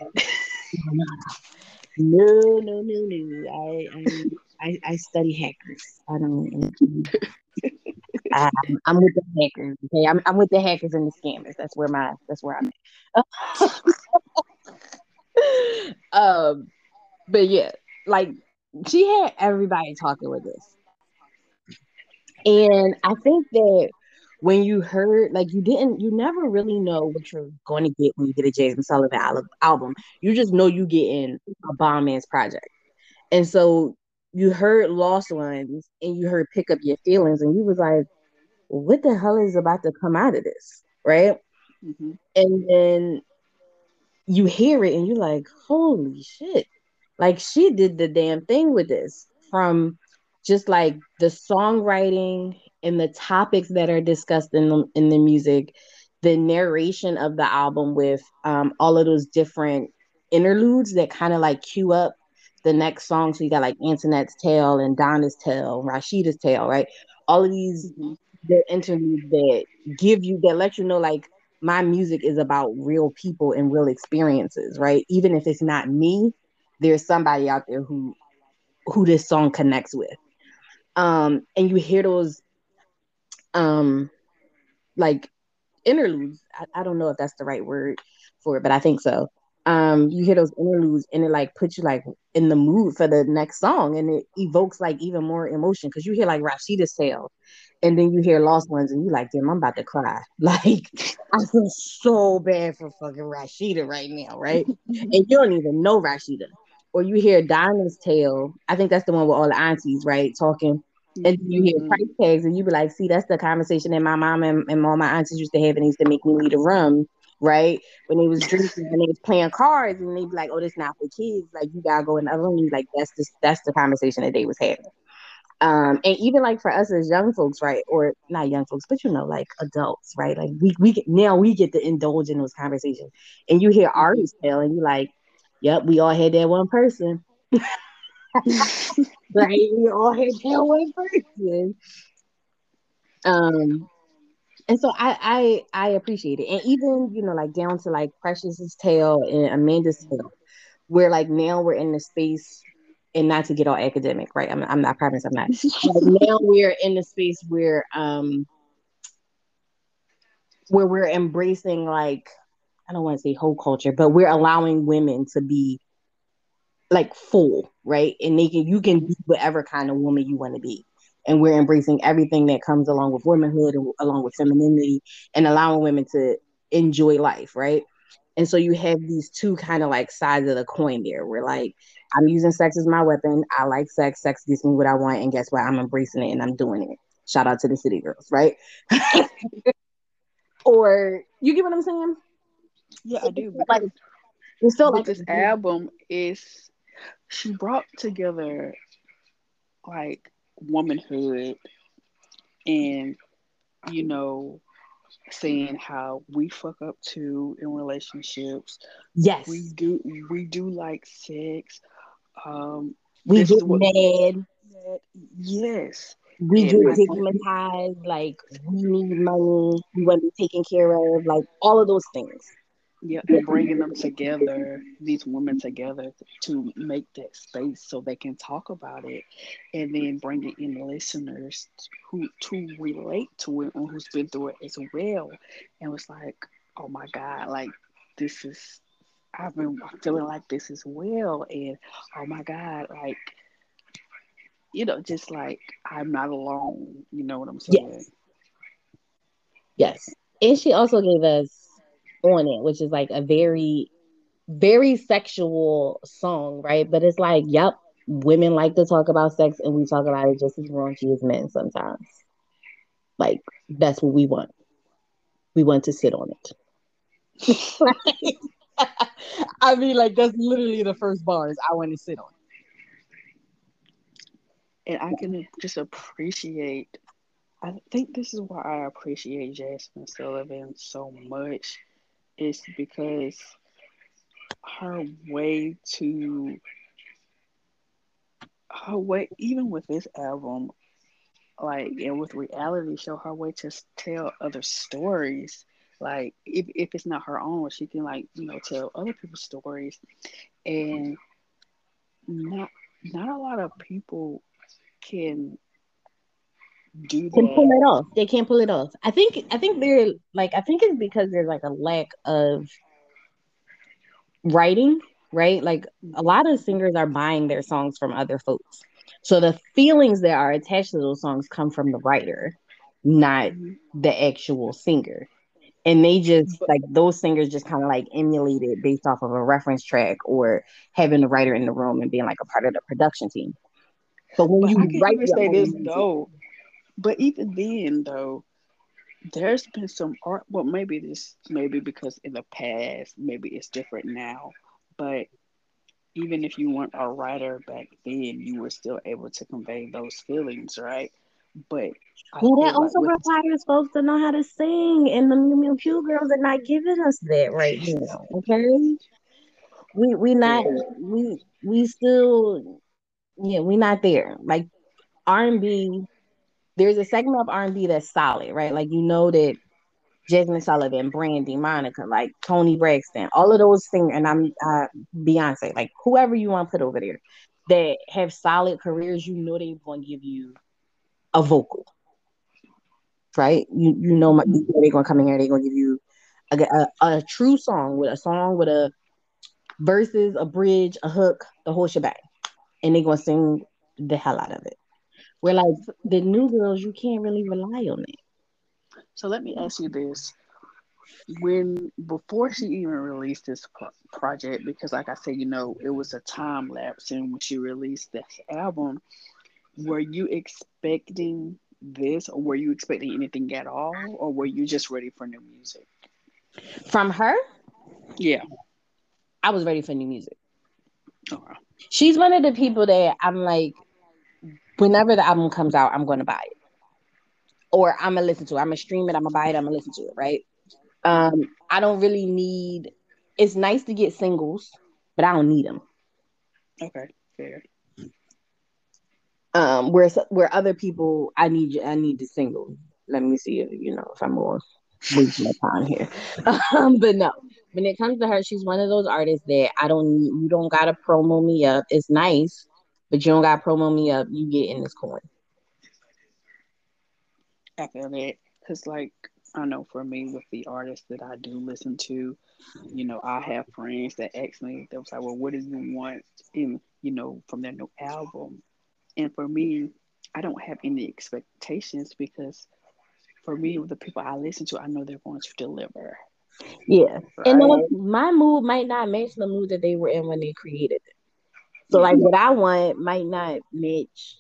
[SPEAKER 2] No, no, no, no. I, I, I, I study hackers. I don't. *laughs* I, I'm, with the hackers. Okay, I'm, I'm with the hackers and the scammers. That's where my. That's where I'm at. *laughs* um, but yeah, like she had everybody talking with this. And I think that when you heard, like, you didn't, you never really know what you're going to get when you get a Jazmine Sullivan al- album. You just know you getting a bomb ass project. And so you heard Lost Ones and you heard Pick Up Your Feelings, and you was like, what the hell is about to come out of this? Right.
[SPEAKER 1] hmm
[SPEAKER 2] And then you hear it and you're like, holy shit. Like she did the damn thing with this from just like the songwriting and the topics that are discussed in the, in the music, the narration of the album with um, all of those different interludes that kind of like cue up the next song. So you got like Antoinette's Tale and Donna's Tale, Rashida's Tale, right? All of these
[SPEAKER 1] hmm
[SPEAKER 2] the interludes that give you that let you know like my music is about real people and real experiences, right? Even if it's not me, there's somebody out there who who this song connects with. Um, and you hear those um like interludes. I, I don't know if that's the right word for it, but I think so. Um, you hear those interludes and it like puts you like in the mood for the next song and it evokes like even more emotion because you hear like Rashida's tale and then you hear Lost Ones and you like, damn, I'm about to cry. *laughs* Like I feel so bad for fucking Rashida right now, right? *laughs* And you don't even know Rashida. Or you hear Dinah's tale. I think that's the one with all the aunties, right? Talking. And you hear
[SPEAKER 1] hmm
[SPEAKER 2] price tags and you be like, see, that's the conversation that my mom and, and all my aunties used to have and they used to make me leave the room, right? When they was drinking and they was playing cards and they be like, oh, this not for kids. Like you gotta go in the other room. You like that's the that's the conversation that they was having. Um, and even like for us as young folks, right, or not young folks, but you know, like adults, right? Like we we get, now we get to indulge in those conversations. And you hear Ari's Tale, and you're like, yep, we all had that one person, *laughs* right? We all had that one person. Um, and so I I I appreciate it, and even you know, like down to like Precious's tale and Amanda's tale, where like now we're in the space and not to get all academic, right? I'm, I'm not, I promise I'm not. *laughs* now we're in the space where, um, where we're embracing like, I don't want to say whole culture, but we're allowing women to be like full, right? And they can, you can be whatever kind of woman you want to be. And we're embracing everything that comes along with womanhood, along with femininity, and allowing women to enjoy life, right? And so you have these two kind of like sides of the coin there. We're like, I'm using sex as my weapon. I like sex. Sex gives me what I want. And guess what? I'm embracing it and I'm doing it. Shout out to the city girls, right? *laughs* or you get what I'm saying?
[SPEAKER 1] Yeah, I do. Like, it's still like this album is she brought together like womanhood and you know saying how we fuck up too in relationships.
[SPEAKER 2] Yes.
[SPEAKER 1] We do we do like sex. Um
[SPEAKER 2] we get mad.
[SPEAKER 1] Yes.
[SPEAKER 2] We and get stigmatized, like we need money, we want to be taken care of, like all of those things.
[SPEAKER 1] Yeah, and bringing them together, these women together to make that space so they can talk about it, and then bringing in listeners who to relate to it and who's been through it as well, and was like, oh my god, like this is, I've been feeling like this as well, and oh my god, like you know, just like I'm not alone. You know what I'm saying?
[SPEAKER 2] Yes. Yes. And she also gave us on it, which is like a very, very sexual song, right? But it's like, yep, women like to talk about sex and we talk about it just as raunchy as men sometimes. Like, that's what we want. We want to sit on it. *laughs* *laughs* I mean, like, that's literally the first bars. I want to sit on.
[SPEAKER 1] And I can just appreciate I think this is why I appreciate Jazmine Sullivan so much is because her way to her way even with this album like and with reality show her way to tell other stories like if, if it's not her own she can like you know tell other people's stories and not not a lot of people can do that.
[SPEAKER 2] Can pull it off. They can't pull it off. I think. I think they're like. I think it's because there's like a lack of writing, right? Like a lot of singers are buying their songs from other folks, so the feelings that are attached to those songs come from the writer, not mm-hmm. the actual singer. And they just like those singers just kind of like emulated based off of a reference track or having the writer in the room and being like a part of the production team.
[SPEAKER 1] But when but you I write say this music, though, but even then, though, there's been some art. Well, maybe this, maybe because in the past, maybe it's different now. But even if you weren't a writer back then, you were still able to convey those feelings, right? But
[SPEAKER 2] well, that also like requires folks to know how to sing, and the Mew Mew Pew girls are not giving us that right now. Okay, we we not yeah. we we still yeah we not there. Like R and B there's a segment of R&B that's solid, right? Like you know that Jazmine Sullivan, Brandy, Monica, like Toni Braxton, all of those singers, and I'm uh, Beyonce, like whoever you want to put over there that have solid careers, you know they're going to give you a vocal, right? You you know, my, they're to come in here, they're to give you a, a, a true song with a song with a verses, a bridge, a hook, the whole shebang, and they're to sing the hell out of it. Where like the new girls, you can't really rely on it.
[SPEAKER 1] So let me ask you this: When before she even released this pro- project, because like I said, you know, it was a time lapse, and when she released this album, were you expecting this, or were you expecting anything at all, or were you just ready for new music?
[SPEAKER 2] From her?
[SPEAKER 1] Yeah,
[SPEAKER 2] I was ready for new music. Okay. She's one of the people that I'm like, whenever the album comes out, I'm going to buy it. Or I'm gonna listen to it. I'm gonna stream it. I'm gonna buy it. I'm gonna listen to it. Right. Um, I don't really need. It's nice to get singles, but I don't need them.
[SPEAKER 1] Okay, fair.
[SPEAKER 2] Um, where where other people, I need you I need the single. Let me see if you know if I'm more waste my time here. *laughs* Um, but no, when it comes to her, she's one of those artists that I don't need. You don't gotta promo me up. It's nice, but you don't got to promo me up, you get in this coin.
[SPEAKER 1] I feel that because, like, I know for me with the artists that I do listen to, you know, I have friends that ask me, they was like, "Well, what do you want in, you know, from their new album?" And for me, I don't have any expectations because for me, the people I listen to, I know they're going to deliver.
[SPEAKER 2] Yeah, right? and my mood might not match the mood that they were in when they created it. So, like, what I want might not match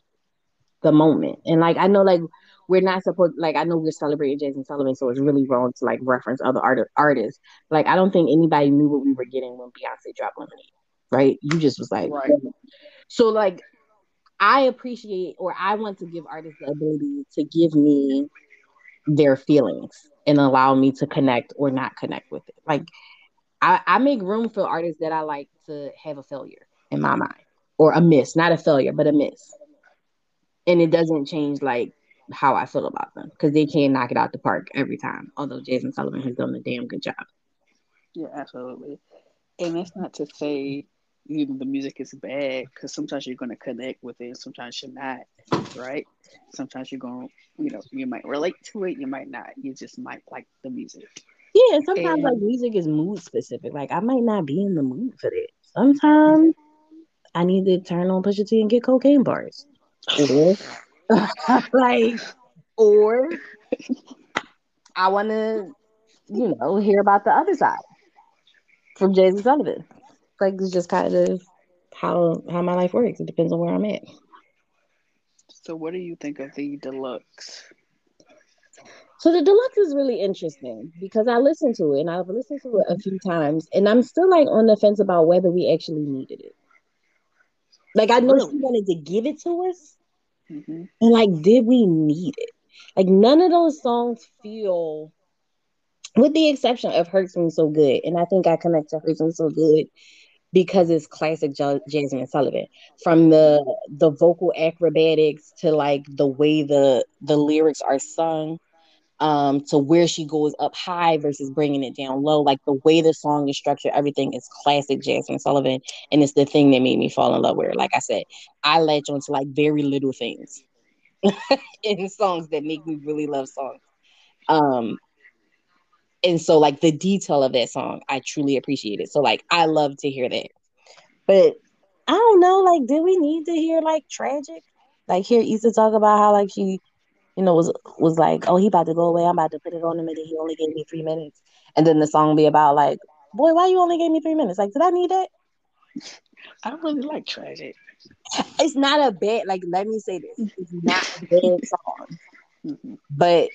[SPEAKER 2] the moment, and like, I know, like we're not supposed like I know we're celebrating Jazmine Sullivan, so it's really wrong to like reference other art- artists. Like I don't think anybody knew what we were getting when Beyonce dropped Lemonade, right? You just was like, right. so like I appreciate or I want to give artists the ability to give me their feelings and allow me to connect or not connect with it. Like I, I make room for artists that I like to have a failure in my mind or a miss, not a failure, but a miss. And it doesn't change like how I feel about them because they can't knock it out the park every time. Although Jazmine Sullivan has done a damn good job.
[SPEAKER 1] Yeah, absolutely. And that's not to say you know, the music is bad because sometimes you're going to connect with it, sometimes you're not, right? Sometimes you're going, to, you know, you might relate to it, you might not. You just might like the music.
[SPEAKER 2] Yeah, sometimes and, like music is mood specific. Like I might not be in the mood for that Sometimes I need to turn on Pusha T and get cocaine bars. *laughs* Like, or I want to, you know, hear about the other side from Jazmine Sullivan. Like it's just kind of how how my life works. It depends on where I'm at.
[SPEAKER 1] So, what do you think of the deluxe?
[SPEAKER 2] So the deluxe is really interesting because I listened to it and I've listened to it a few times, and I'm still like on the fence about whether we actually needed it. Like I know really? she wanted to give it to us, mm-hmm. and like, did we need it? Like none of those songs feel, with the exception of "Hurts Me So Good," and I think I connect to "Hurts Me So Good" because it's classic J- Jazmine Sullivan. From the the vocal acrobatics to like the way the the lyrics are sung um, to where she goes up high versus bringing it down low. Like the way the song is structured, everything is classic Jazmine Sullivan, and it's the thing that made me fall in love with her. Like I said, I latch onto like very little things *laughs* in songs that make me really love songs. Um, and so like the detail of that song, I truly appreciate it. So like I love to hear that, but I don't know, like, do we need to hear like tragic? Like hear Issa talk about how like she you know, was was like, oh, he about to go away. I'm about to put it on him, and he only gave me three minutes. And then the song be about like, boy, why you only gave me three minutes? Like, did I need that?
[SPEAKER 1] I don't really like tragic.
[SPEAKER 2] It's not a bad. Like, let me say this: it's not a bad *laughs* song, but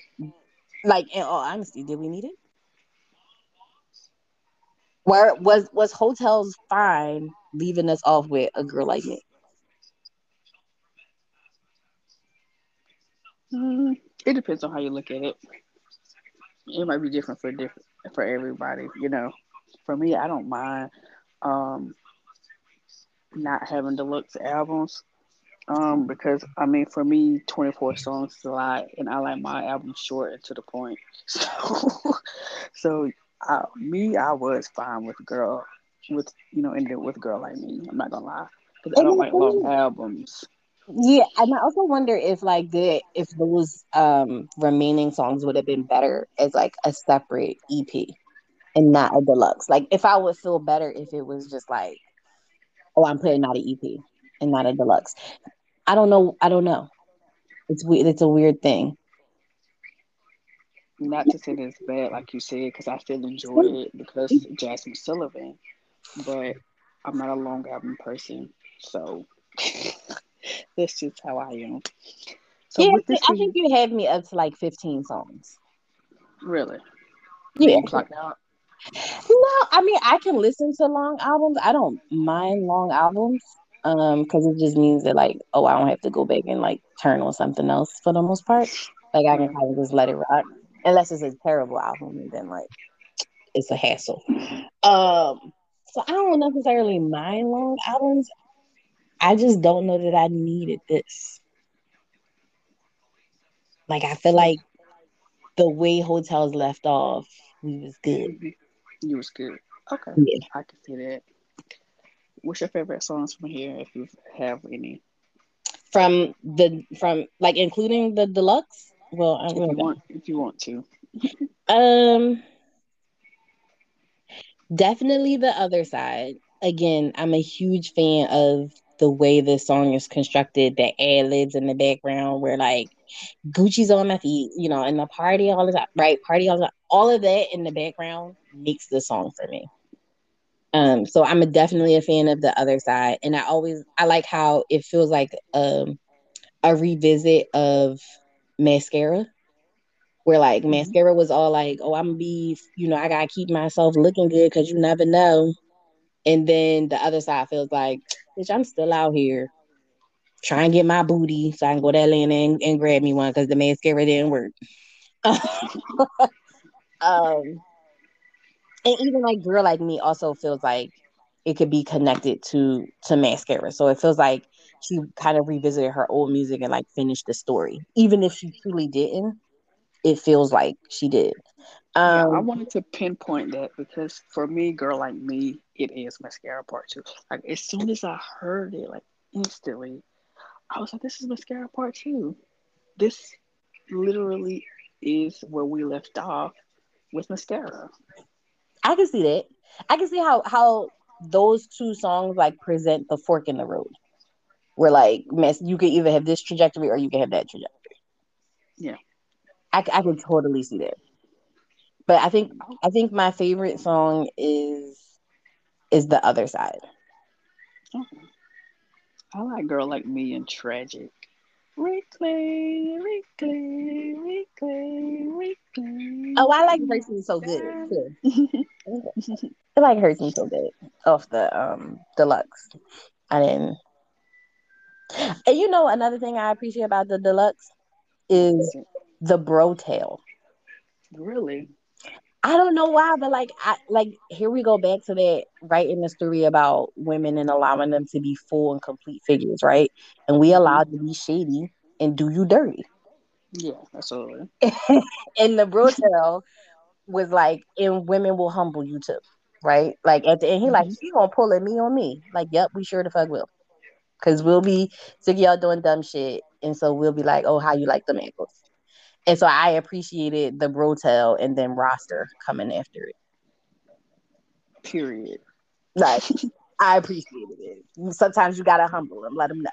[SPEAKER 2] like in all honesty, did we need it? Where was was Tales fine leaving us off with a girl like me?
[SPEAKER 1] Mm, it depends on how you look at it. It might be different for different for everybody. You know, for me, I don't mind um, not having deluxe albums um, because I mean, for me, 24 songs is a lot, and I like my album short and to the point. *laughs* So, so uh, me, I was fine with girl, with you know, ended with girl like me. I'm not gonna lie, because I don't like long albums.
[SPEAKER 2] Yeah, and I also wonder if like the if those um remaining songs would have been better as like a separate EP and not a deluxe. Like if I would feel better if it was just like, oh, I'm putting out an EP and not a deluxe. I don't know. I don't know. It's weird. It's a weird thing.
[SPEAKER 1] Not to say it's bad, like you said, because I still enjoy it because Jazmine Sullivan, but I'm not a long album person, so *laughs* That's just how I am.
[SPEAKER 2] So yeah, I think you had me up to like 15 songs.
[SPEAKER 1] Really?
[SPEAKER 2] Yeah. No, I mean I can listen to long albums. I don't mind long albums. Um, because it just means that like, oh, I don't have to go back and like turn on something else for the most part. Like I can kind of just let it rock. Unless it's a terrible album, and then like it's a hassle. Um, so I don't necessarily mind long albums. I just don't know that I needed this. Like I feel like the way Heaux Tales left off, we was good.
[SPEAKER 1] You was good. Okay. Yeah. I can see that. What's your favorite songs from here, if you have any?
[SPEAKER 2] From the from like including the deluxe. Well, I
[SPEAKER 1] If
[SPEAKER 2] really
[SPEAKER 1] you want, if you want to.
[SPEAKER 2] Um, definitely the other side. Again, I'm a huge fan of the way this song is constructed, the ad libs in the background where like Gucci's on my feet, you know, and the party all the time, right? Party all the time. All of that in the background makes the song for me. Um, so I'm a, definitely a fan of the other side, and I always I like how it feels like um a revisit of mascara, where like
[SPEAKER 1] hmm
[SPEAKER 2] mascara was all like, oh, I'm gonna be, you know, I gotta keep myself looking good because you never know, and then the other side feels like, bitch, I'm still out here trying to get my booty so I can go to Atlanta and, and grab me one because the mascara didn't work. *laughs* um, and even like girl like me also feels like it could be connected to to mascara. So it feels like she kind of revisited her old music and like finished the story even if she truly didn't it feels like she did
[SPEAKER 1] Yeah, I
[SPEAKER 2] um
[SPEAKER 1] wanted to pinpoint that because for me, girl like me, it is mascara part two. Like as soon as I heard it, like instantly, I was like, "This is mascara part two. This literally is where we left off with mascara."
[SPEAKER 2] i can see that i can see how how those two songs like present the fork in the road where like mess you could either have this trajectory or you can have that trajectory
[SPEAKER 1] Yeah.
[SPEAKER 2] i, I can totally see that but i think
[SPEAKER 1] Oh,
[SPEAKER 2] i think my favorite song is is the other side
[SPEAKER 1] okay. I like girl like me and tragic. Reclaim, reclaim, reclaim,
[SPEAKER 2] Oh, I like. Hurts Me So Good too.
[SPEAKER 1] that. *laughs*
[SPEAKER 2] I like Hurts Me So Good off the um deluxe. I didn't. And you know another thing I appreciate about the deluxe is the bro tail.
[SPEAKER 1] really?
[SPEAKER 2] I don't know why, but like I like here we go back to that writing in the story about women and allowing them to be full and complete figures, right? And we allowed to be shady and do you dirty.
[SPEAKER 1] Yeah, absolutely. *laughs*
[SPEAKER 2] and the bro tail was like, and women will humble you too. Right? Like at the end, he like,
[SPEAKER 1] hmm
[SPEAKER 2] she gonna pull at me on me. Like, yep, we sure the fuck will. Cause we'll be sick of y'all doing dumb shit. And so we'll be like, oh, how you like the ankles? And so I appreciated the brotel and then roster coming after it.
[SPEAKER 1] Period.
[SPEAKER 2] Like, *laughs* I appreciated it. Sometimes you gotta humble them, let them know.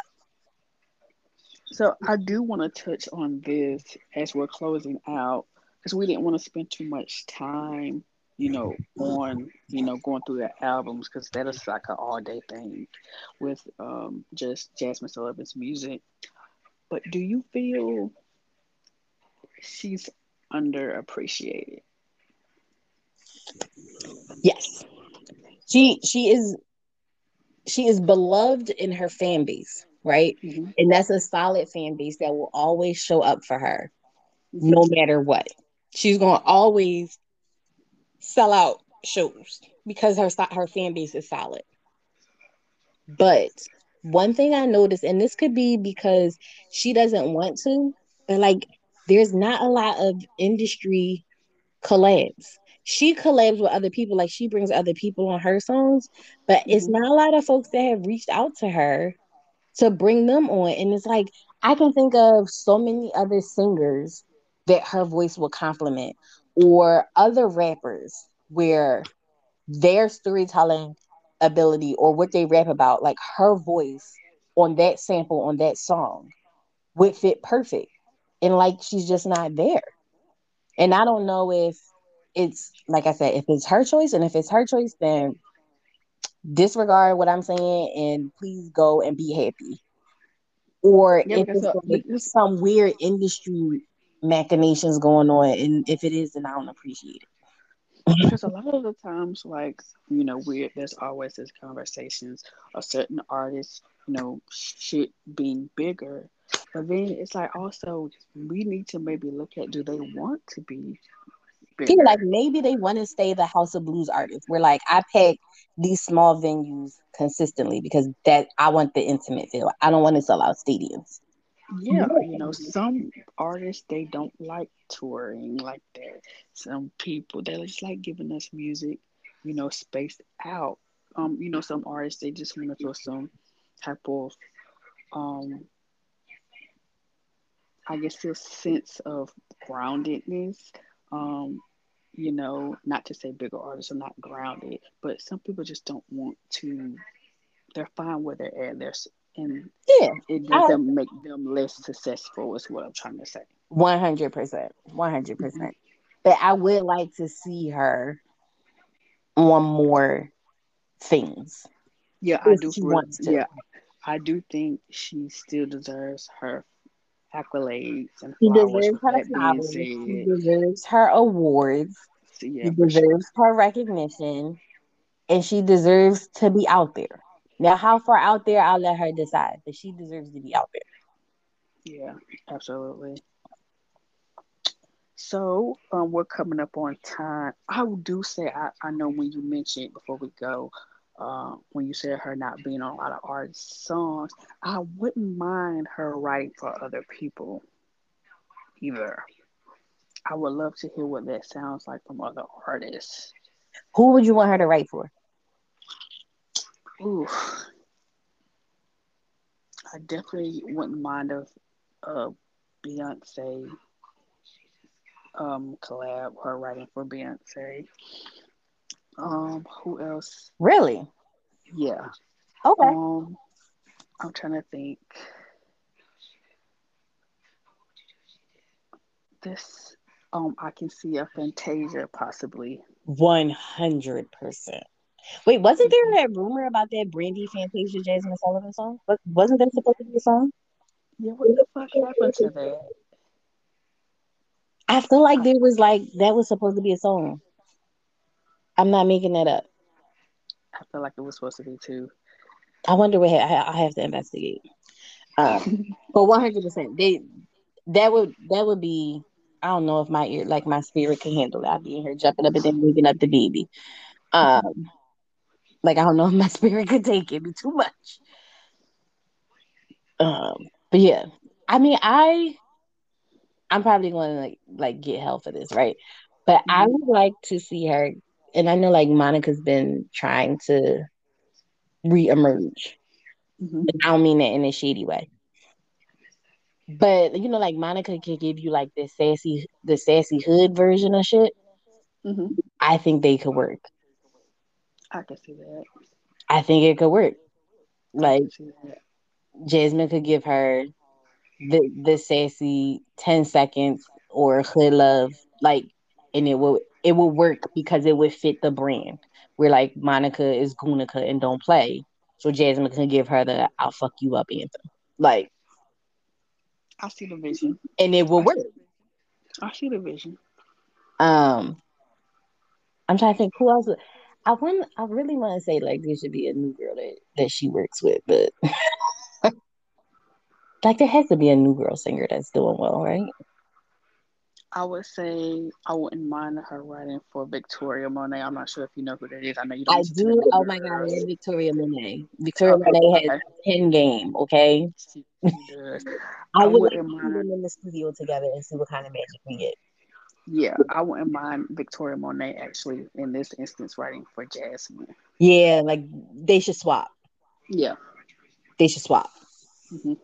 [SPEAKER 1] So I do want to touch on this as we're closing out because we didn't want to spend too much time, you know, on you know going through the albums because that is like an all day thing with um just Jazmine Sullivan's music. But do you feel she's underappreciated?
[SPEAKER 2] Yes. She she is she is beloved in her fan base, right?
[SPEAKER 1] hmm
[SPEAKER 2] And that's a solid fan base that will always show up for her no matter what. She's gonna always sell out shows because her her fan base is solid. But one thing I noticed, and this could be because she doesn't want to, but like there's not a lot of industry collabs. She collabs with other people, like she brings other people on her songs, but it's
[SPEAKER 1] hmm
[SPEAKER 2] not a lot of folks that have reached out to her to bring them on. And it's like I can think of so many other singers that her voice will complement, or other rappers where their storytelling ability or what they rap about, like her voice on that sample on that song would fit perfect. And like she's just not there. And I don't know if it's like I said, if it's her choice, and if it's her choice, then disregard what I'm saying and please go and be happy. Or
[SPEAKER 1] Yeah,
[SPEAKER 2] if it's like some weird industry machinations going on, and if it is, then I don't appreciate it.
[SPEAKER 1] because a lot of the times, like you know, we there's always this conversations of certain artists, you know, shit being bigger, but then it's like also we need to maybe look at do they want to be
[SPEAKER 2] People like maybe they want to stay the House of Blues artist. We're like I pack these small venues consistently because that I want the intimate feel. I don't want to sell out stadiums.
[SPEAKER 1] Yeah, you know, some artists they don't like touring like that. Some people they just like giving us music, you know, spaced out um, you know, some artists they just want to feel some type of um I guess this sense of groundedness. Um, you know, not to say bigger artists are not grounded, but some people just don't want to. They're fine where they're at. They're and
[SPEAKER 2] Yeah,
[SPEAKER 1] it
[SPEAKER 2] I
[SPEAKER 1] doesn't make them less successful. Is what I'm trying to say.
[SPEAKER 2] one hundred percent, one hundred percent. Mm-hmm. But I would like to see her on more things
[SPEAKER 1] Yeah, I do.
[SPEAKER 2] she wants to.
[SPEAKER 1] yeah, I do think she still deserves her accolades and
[SPEAKER 2] She deserves her flowers. She deserves her awards.
[SPEAKER 1] so
[SPEAKER 2] She
[SPEAKER 1] yeah, sure.
[SPEAKER 2] deserves her recognition, and she deserves to be out there. Now, how far out there, I'll let her decide, but she deserves to be out there.
[SPEAKER 1] Yeah, absolutely. So, um, we're coming up on time. I do say I, I know when you mentioned before we go, uh, when you said her not being on a lot of artist songs, I wouldn't mind her writing for other people either. I would love to hear what that sounds like from other artists.
[SPEAKER 2] Who would you want her to write for?
[SPEAKER 1] Ooh, I definitely wouldn't mind a, a Beyonce um collab, her writing for Beyonce. Um, who else?
[SPEAKER 2] Really?
[SPEAKER 1] Yeah.
[SPEAKER 2] Okay.
[SPEAKER 1] Um, I'm trying to think. This, um, I can see a Fantasia possibly.
[SPEAKER 2] 100%. Wait, wasn't there
[SPEAKER 1] hmm
[SPEAKER 2] that rumor about that Brandy Fantasia Jazmine Sullivan song? Wa- Wasn't that supposed to be a song?
[SPEAKER 1] Yeah, what the fuck happened to that?
[SPEAKER 2] I feel like there was like that was supposed to be a song. I'm not making that up.
[SPEAKER 1] I feel like it was supposed to be too.
[SPEAKER 2] I wonder what ha- I I have to investigate. Um, *laughs* but 100 percent they that would that would be I don't know if my ear like my spirit can handle that. I'd be in here jumping up and then moving up the baby. Um, like I don't know if my *laughs* spirit could take it. Be too much. Um, but yeah, I mean I I'm probably going to like like get hell for this, right? But I
[SPEAKER 1] hmm
[SPEAKER 2] would like to see her, and I know like Monica's been trying to reemerge.
[SPEAKER 1] hmm
[SPEAKER 2] And I don't mean that in a shady way. But you know, like Monica could give you like this sassy, the sassy hood version of shit.
[SPEAKER 1] hmm
[SPEAKER 2] I think they could work.
[SPEAKER 1] I can see that.
[SPEAKER 2] I think it could work. Like
[SPEAKER 1] can see that.
[SPEAKER 2] Jazmine could give her the the sassy ten seconds or hood love, like, and it will it will work because it would fit the brand. Where like Monica is Gunica and don't play, so Jazmine can give her the "I'll fuck you up" anthem, like,
[SPEAKER 1] I see the vision.
[SPEAKER 2] and it will
[SPEAKER 1] I
[SPEAKER 2] work.
[SPEAKER 1] see. I see the vision.
[SPEAKER 2] Um, I'm trying to think who else. I want. I really want to say like there should be a new girl that that she works with, but *laughs* like there has to be a new girl singer that's doing well, right?
[SPEAKER 1] I would say I wouldn't mind her writing for Victoria Monet. I'm not sure if you know who that is. I know you don't
[SPEAKER 2] I
[SPEAKER 1] listen to the
[SPEAKER 2] do. Oh my God, I
[SPEAKER 1] girls.
[SPEAKER 2] love Victoria Monet. Victoria
[SPEAKER 1] Okay,
[SPEAKER 2] Monet has
[SPEAKER 1] okay.
[SPEAKER 2] a pin game. Okay. *laughs* I
[SPEAKER 1] I wouldn't
[SPEAKER 2] see
[SPEAKER 1] mind.
[SPEAKER 2] them in the studio together and see what kind of magic we get.
[SPEAKER 1] Yeah, I wouldn't mind Victoria Monet actually in this instance writing for Jazmine.
[SPEAKER 2] Yeah, like they should swap.
[SPEAKER 1] Yeah.
[SPEAKER 2] They should swap.
[SPEAKER 1] hmm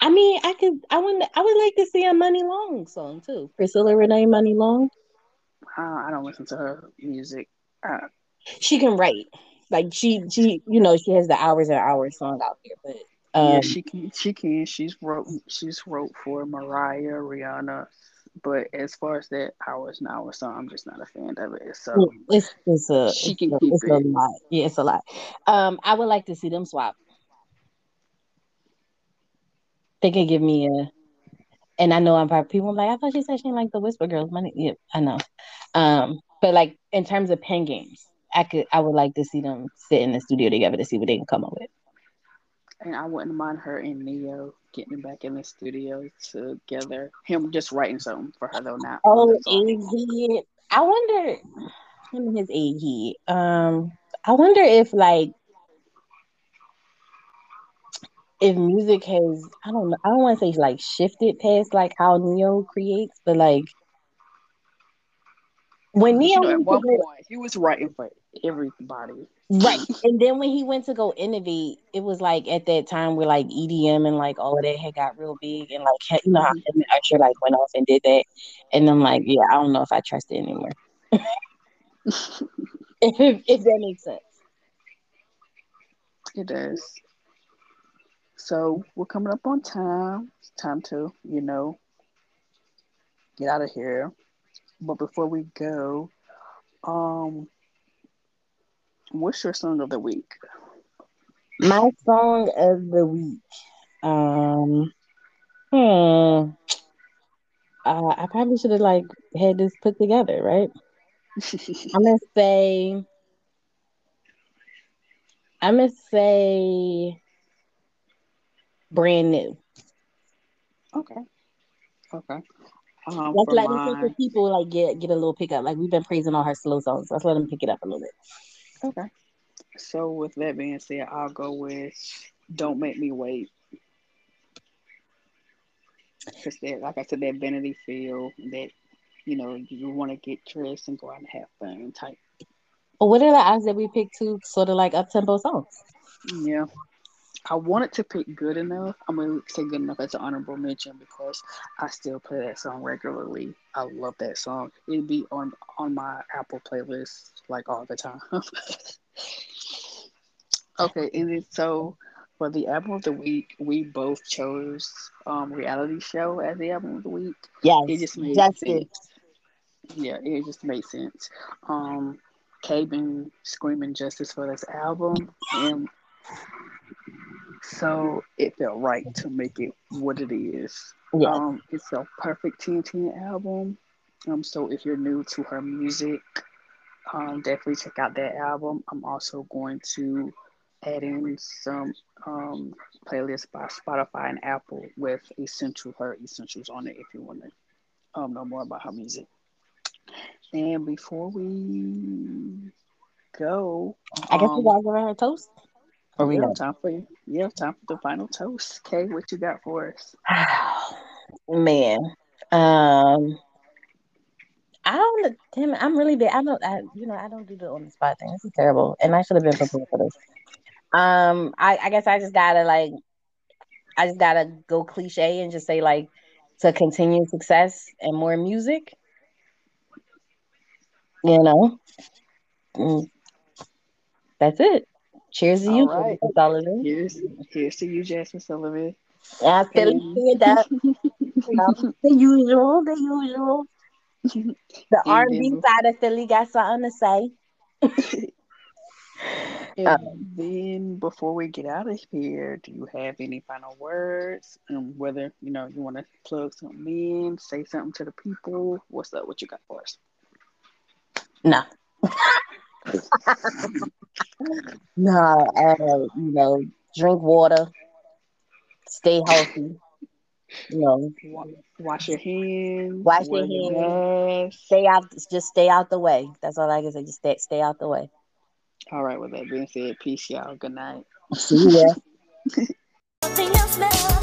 [SPEAKER 2] I mean, I could. I would. I would like to see a Muni Long song too. Priscilla Renea Muni Long.
[SPEAKER 1] I, I don't listen to her music. Uh,
[SPEAKER 2] She can write. Like she, she, you know, she has the hours and hours song out there. But
[SPEAKER 1] yeah,
[SPEAKER 2] um,
[SPEAKER 1] she can. She can. She's wrote. She's wrote for Mariah, Rihanna. But as far as that hours and hours song, I'm just not a fan of it. So
[SPEAKER 2] it's it's a
[SPEAKER 1] she
[SPEAKER 2] it's
[SPEAKER 1] can
[SPEAKER 2] a,
[SPEAKER 1] keep
[SPEAKER 2] it's a
[SPEAKER 1] it.
[SPEAKER 2] lot. Yeah, it's a lot. Um, I would like to see them swap. They could give me a. And I know I'm probably people like I thought she said she didn't like the Whisper Girls. Money, yeah, I know. Um, but like in terms of pen games, I could I would like to see them sit in the studio together to see what they can come up with.
[SPEAKER 1] And I wouldn't mind her and Ne-Yo getting back in the studio together. Him just writing something for her though, on
[SPEAKER 2] Oh. Egghead. I wonder him and his Egghead. Um, I wonder if like if music has I don't know I don't want to say like shifted past like how Ne-Yo creates, but like when Ne-Yo
[SPEAKER 1] you know, at one point, he was writing for everybody.
[SPEAKER 2] Right, and then when he went to go innovate, it was like at that time where like EDM and like all of that had got real big, and like you know how
[SPEAKER 1] Mhm.
[SPEAKER 2] Usher like went off and did that, and I'm like, yeah, I don't know if I trust it anymore. *laughs* if, if that makes sense.
[SPEAKER 1] It does. So we're coming up on time. It's time to, you know, get out of here. But before we go, um, what's your song of the week?
[SPEAKER 2] My song of the week. Um, hmm. Uh, I probably should have like had this put together, right? *laughs* I'm gonna say. I'm gonna say. Brand new.
[SPEAKER 1] okay. Okay. Um,
[SPEAKER 2] Let's let in case the
[SPEAKER 1] mine,
[SPEAKER 2] people like get get a little pickup. Like we've been praising all her slow songs. Let's let them pick it up a little bit.
[SPEAKER 1] Okay. So with that being said, I'll go with "Don't Make Me Wait." Because that, like I said, that vanity feel that you know you want to get dressed and go out and have fun type.
[SPEAKER 2] But what are the odds that we pick two sort of like up tempo songs?
[SPEAKER 1] Yeah. I wanted to pick good enough. I'm gonna say good enough as an honorable mention because I still play that song regularly. I love that song. It'd be on on my Apple playlist like all the time. *laughs* okay, and then so for the album of the week, we both chose um reality show as the album of the week.
[SPEAKER 2] Yes,
[SPEAKER 1] It just made sense. Yeah, it just made sense. Um, Kay been screaming justice for this album, and so it felt right to make it what it is.
[SPEAKER 2] Yes.
[SPEAKER 1] Um, it's a perfect 10 10 album. Um, so if you're new to her music, um, definitely check out that album. I'm also going to add in some um, playlists by Spotify and Apple with essential her essentials on it if you want to um, know more about her music. And before we go,
[SPEAKER 2] I guess we
[SPEAKER 1] um,
[SPEAKER 2] guys are a toast. Or we
[SPEAKER 1] yeah,
[SPEAKER 2] not?
[SPEAKER 1] time for you. Yeah, time for the final toast. Kay, what you got for us? *sighs*
[SPEAKER 2] Man. Um I don't damn I'm really bad. I don't I you know, I don't do the on the spot thing. This is terrible. And I should have been prepared for this. Um I, I guess I just gotta like I just gotta go cliche and just say like to continue success and more music. You know. Mm, That's it. Cheers to
[SPEAKER 1] All
[SPEAKER 2] you,
[SPEAKER 1] right.
[SPEAKER 2] Sullivan.
[SPEAKER 1] Here's here's to you, Jazmine Sullivan.
[SPEAKER 2] I feel
[SPEAKER 1] And.
[SPEAKER 2] You *laughs* the usual, the usual. The R and B side of Philly got something to say. *laughs*
[SPEAKER 1] and
[SPEAKER 2] Uh,
[SPEAKER 1] then before we get out of here, do you have any final words? Um, whether you know you want to plug something in, say something to the people. What's up? What you got for us?
[SPEAKER 2] no. *laughs* no, uh, you know, drink water, stay healthy. You know,
[SPEAKER 1] Wash your hands.
[SPEAKER 2] Wash your
[SPEAKER 1] your mask.
[SPEAKER 2] stay out. Just stay out the way. That's all I can say. Just stay, stay out the way.
[SPEAKER 1] All right. With that being said, peace, y'all. Good night.
[SPEAKER 2] See ya.
[SPEAKER 3] Nothing else matters.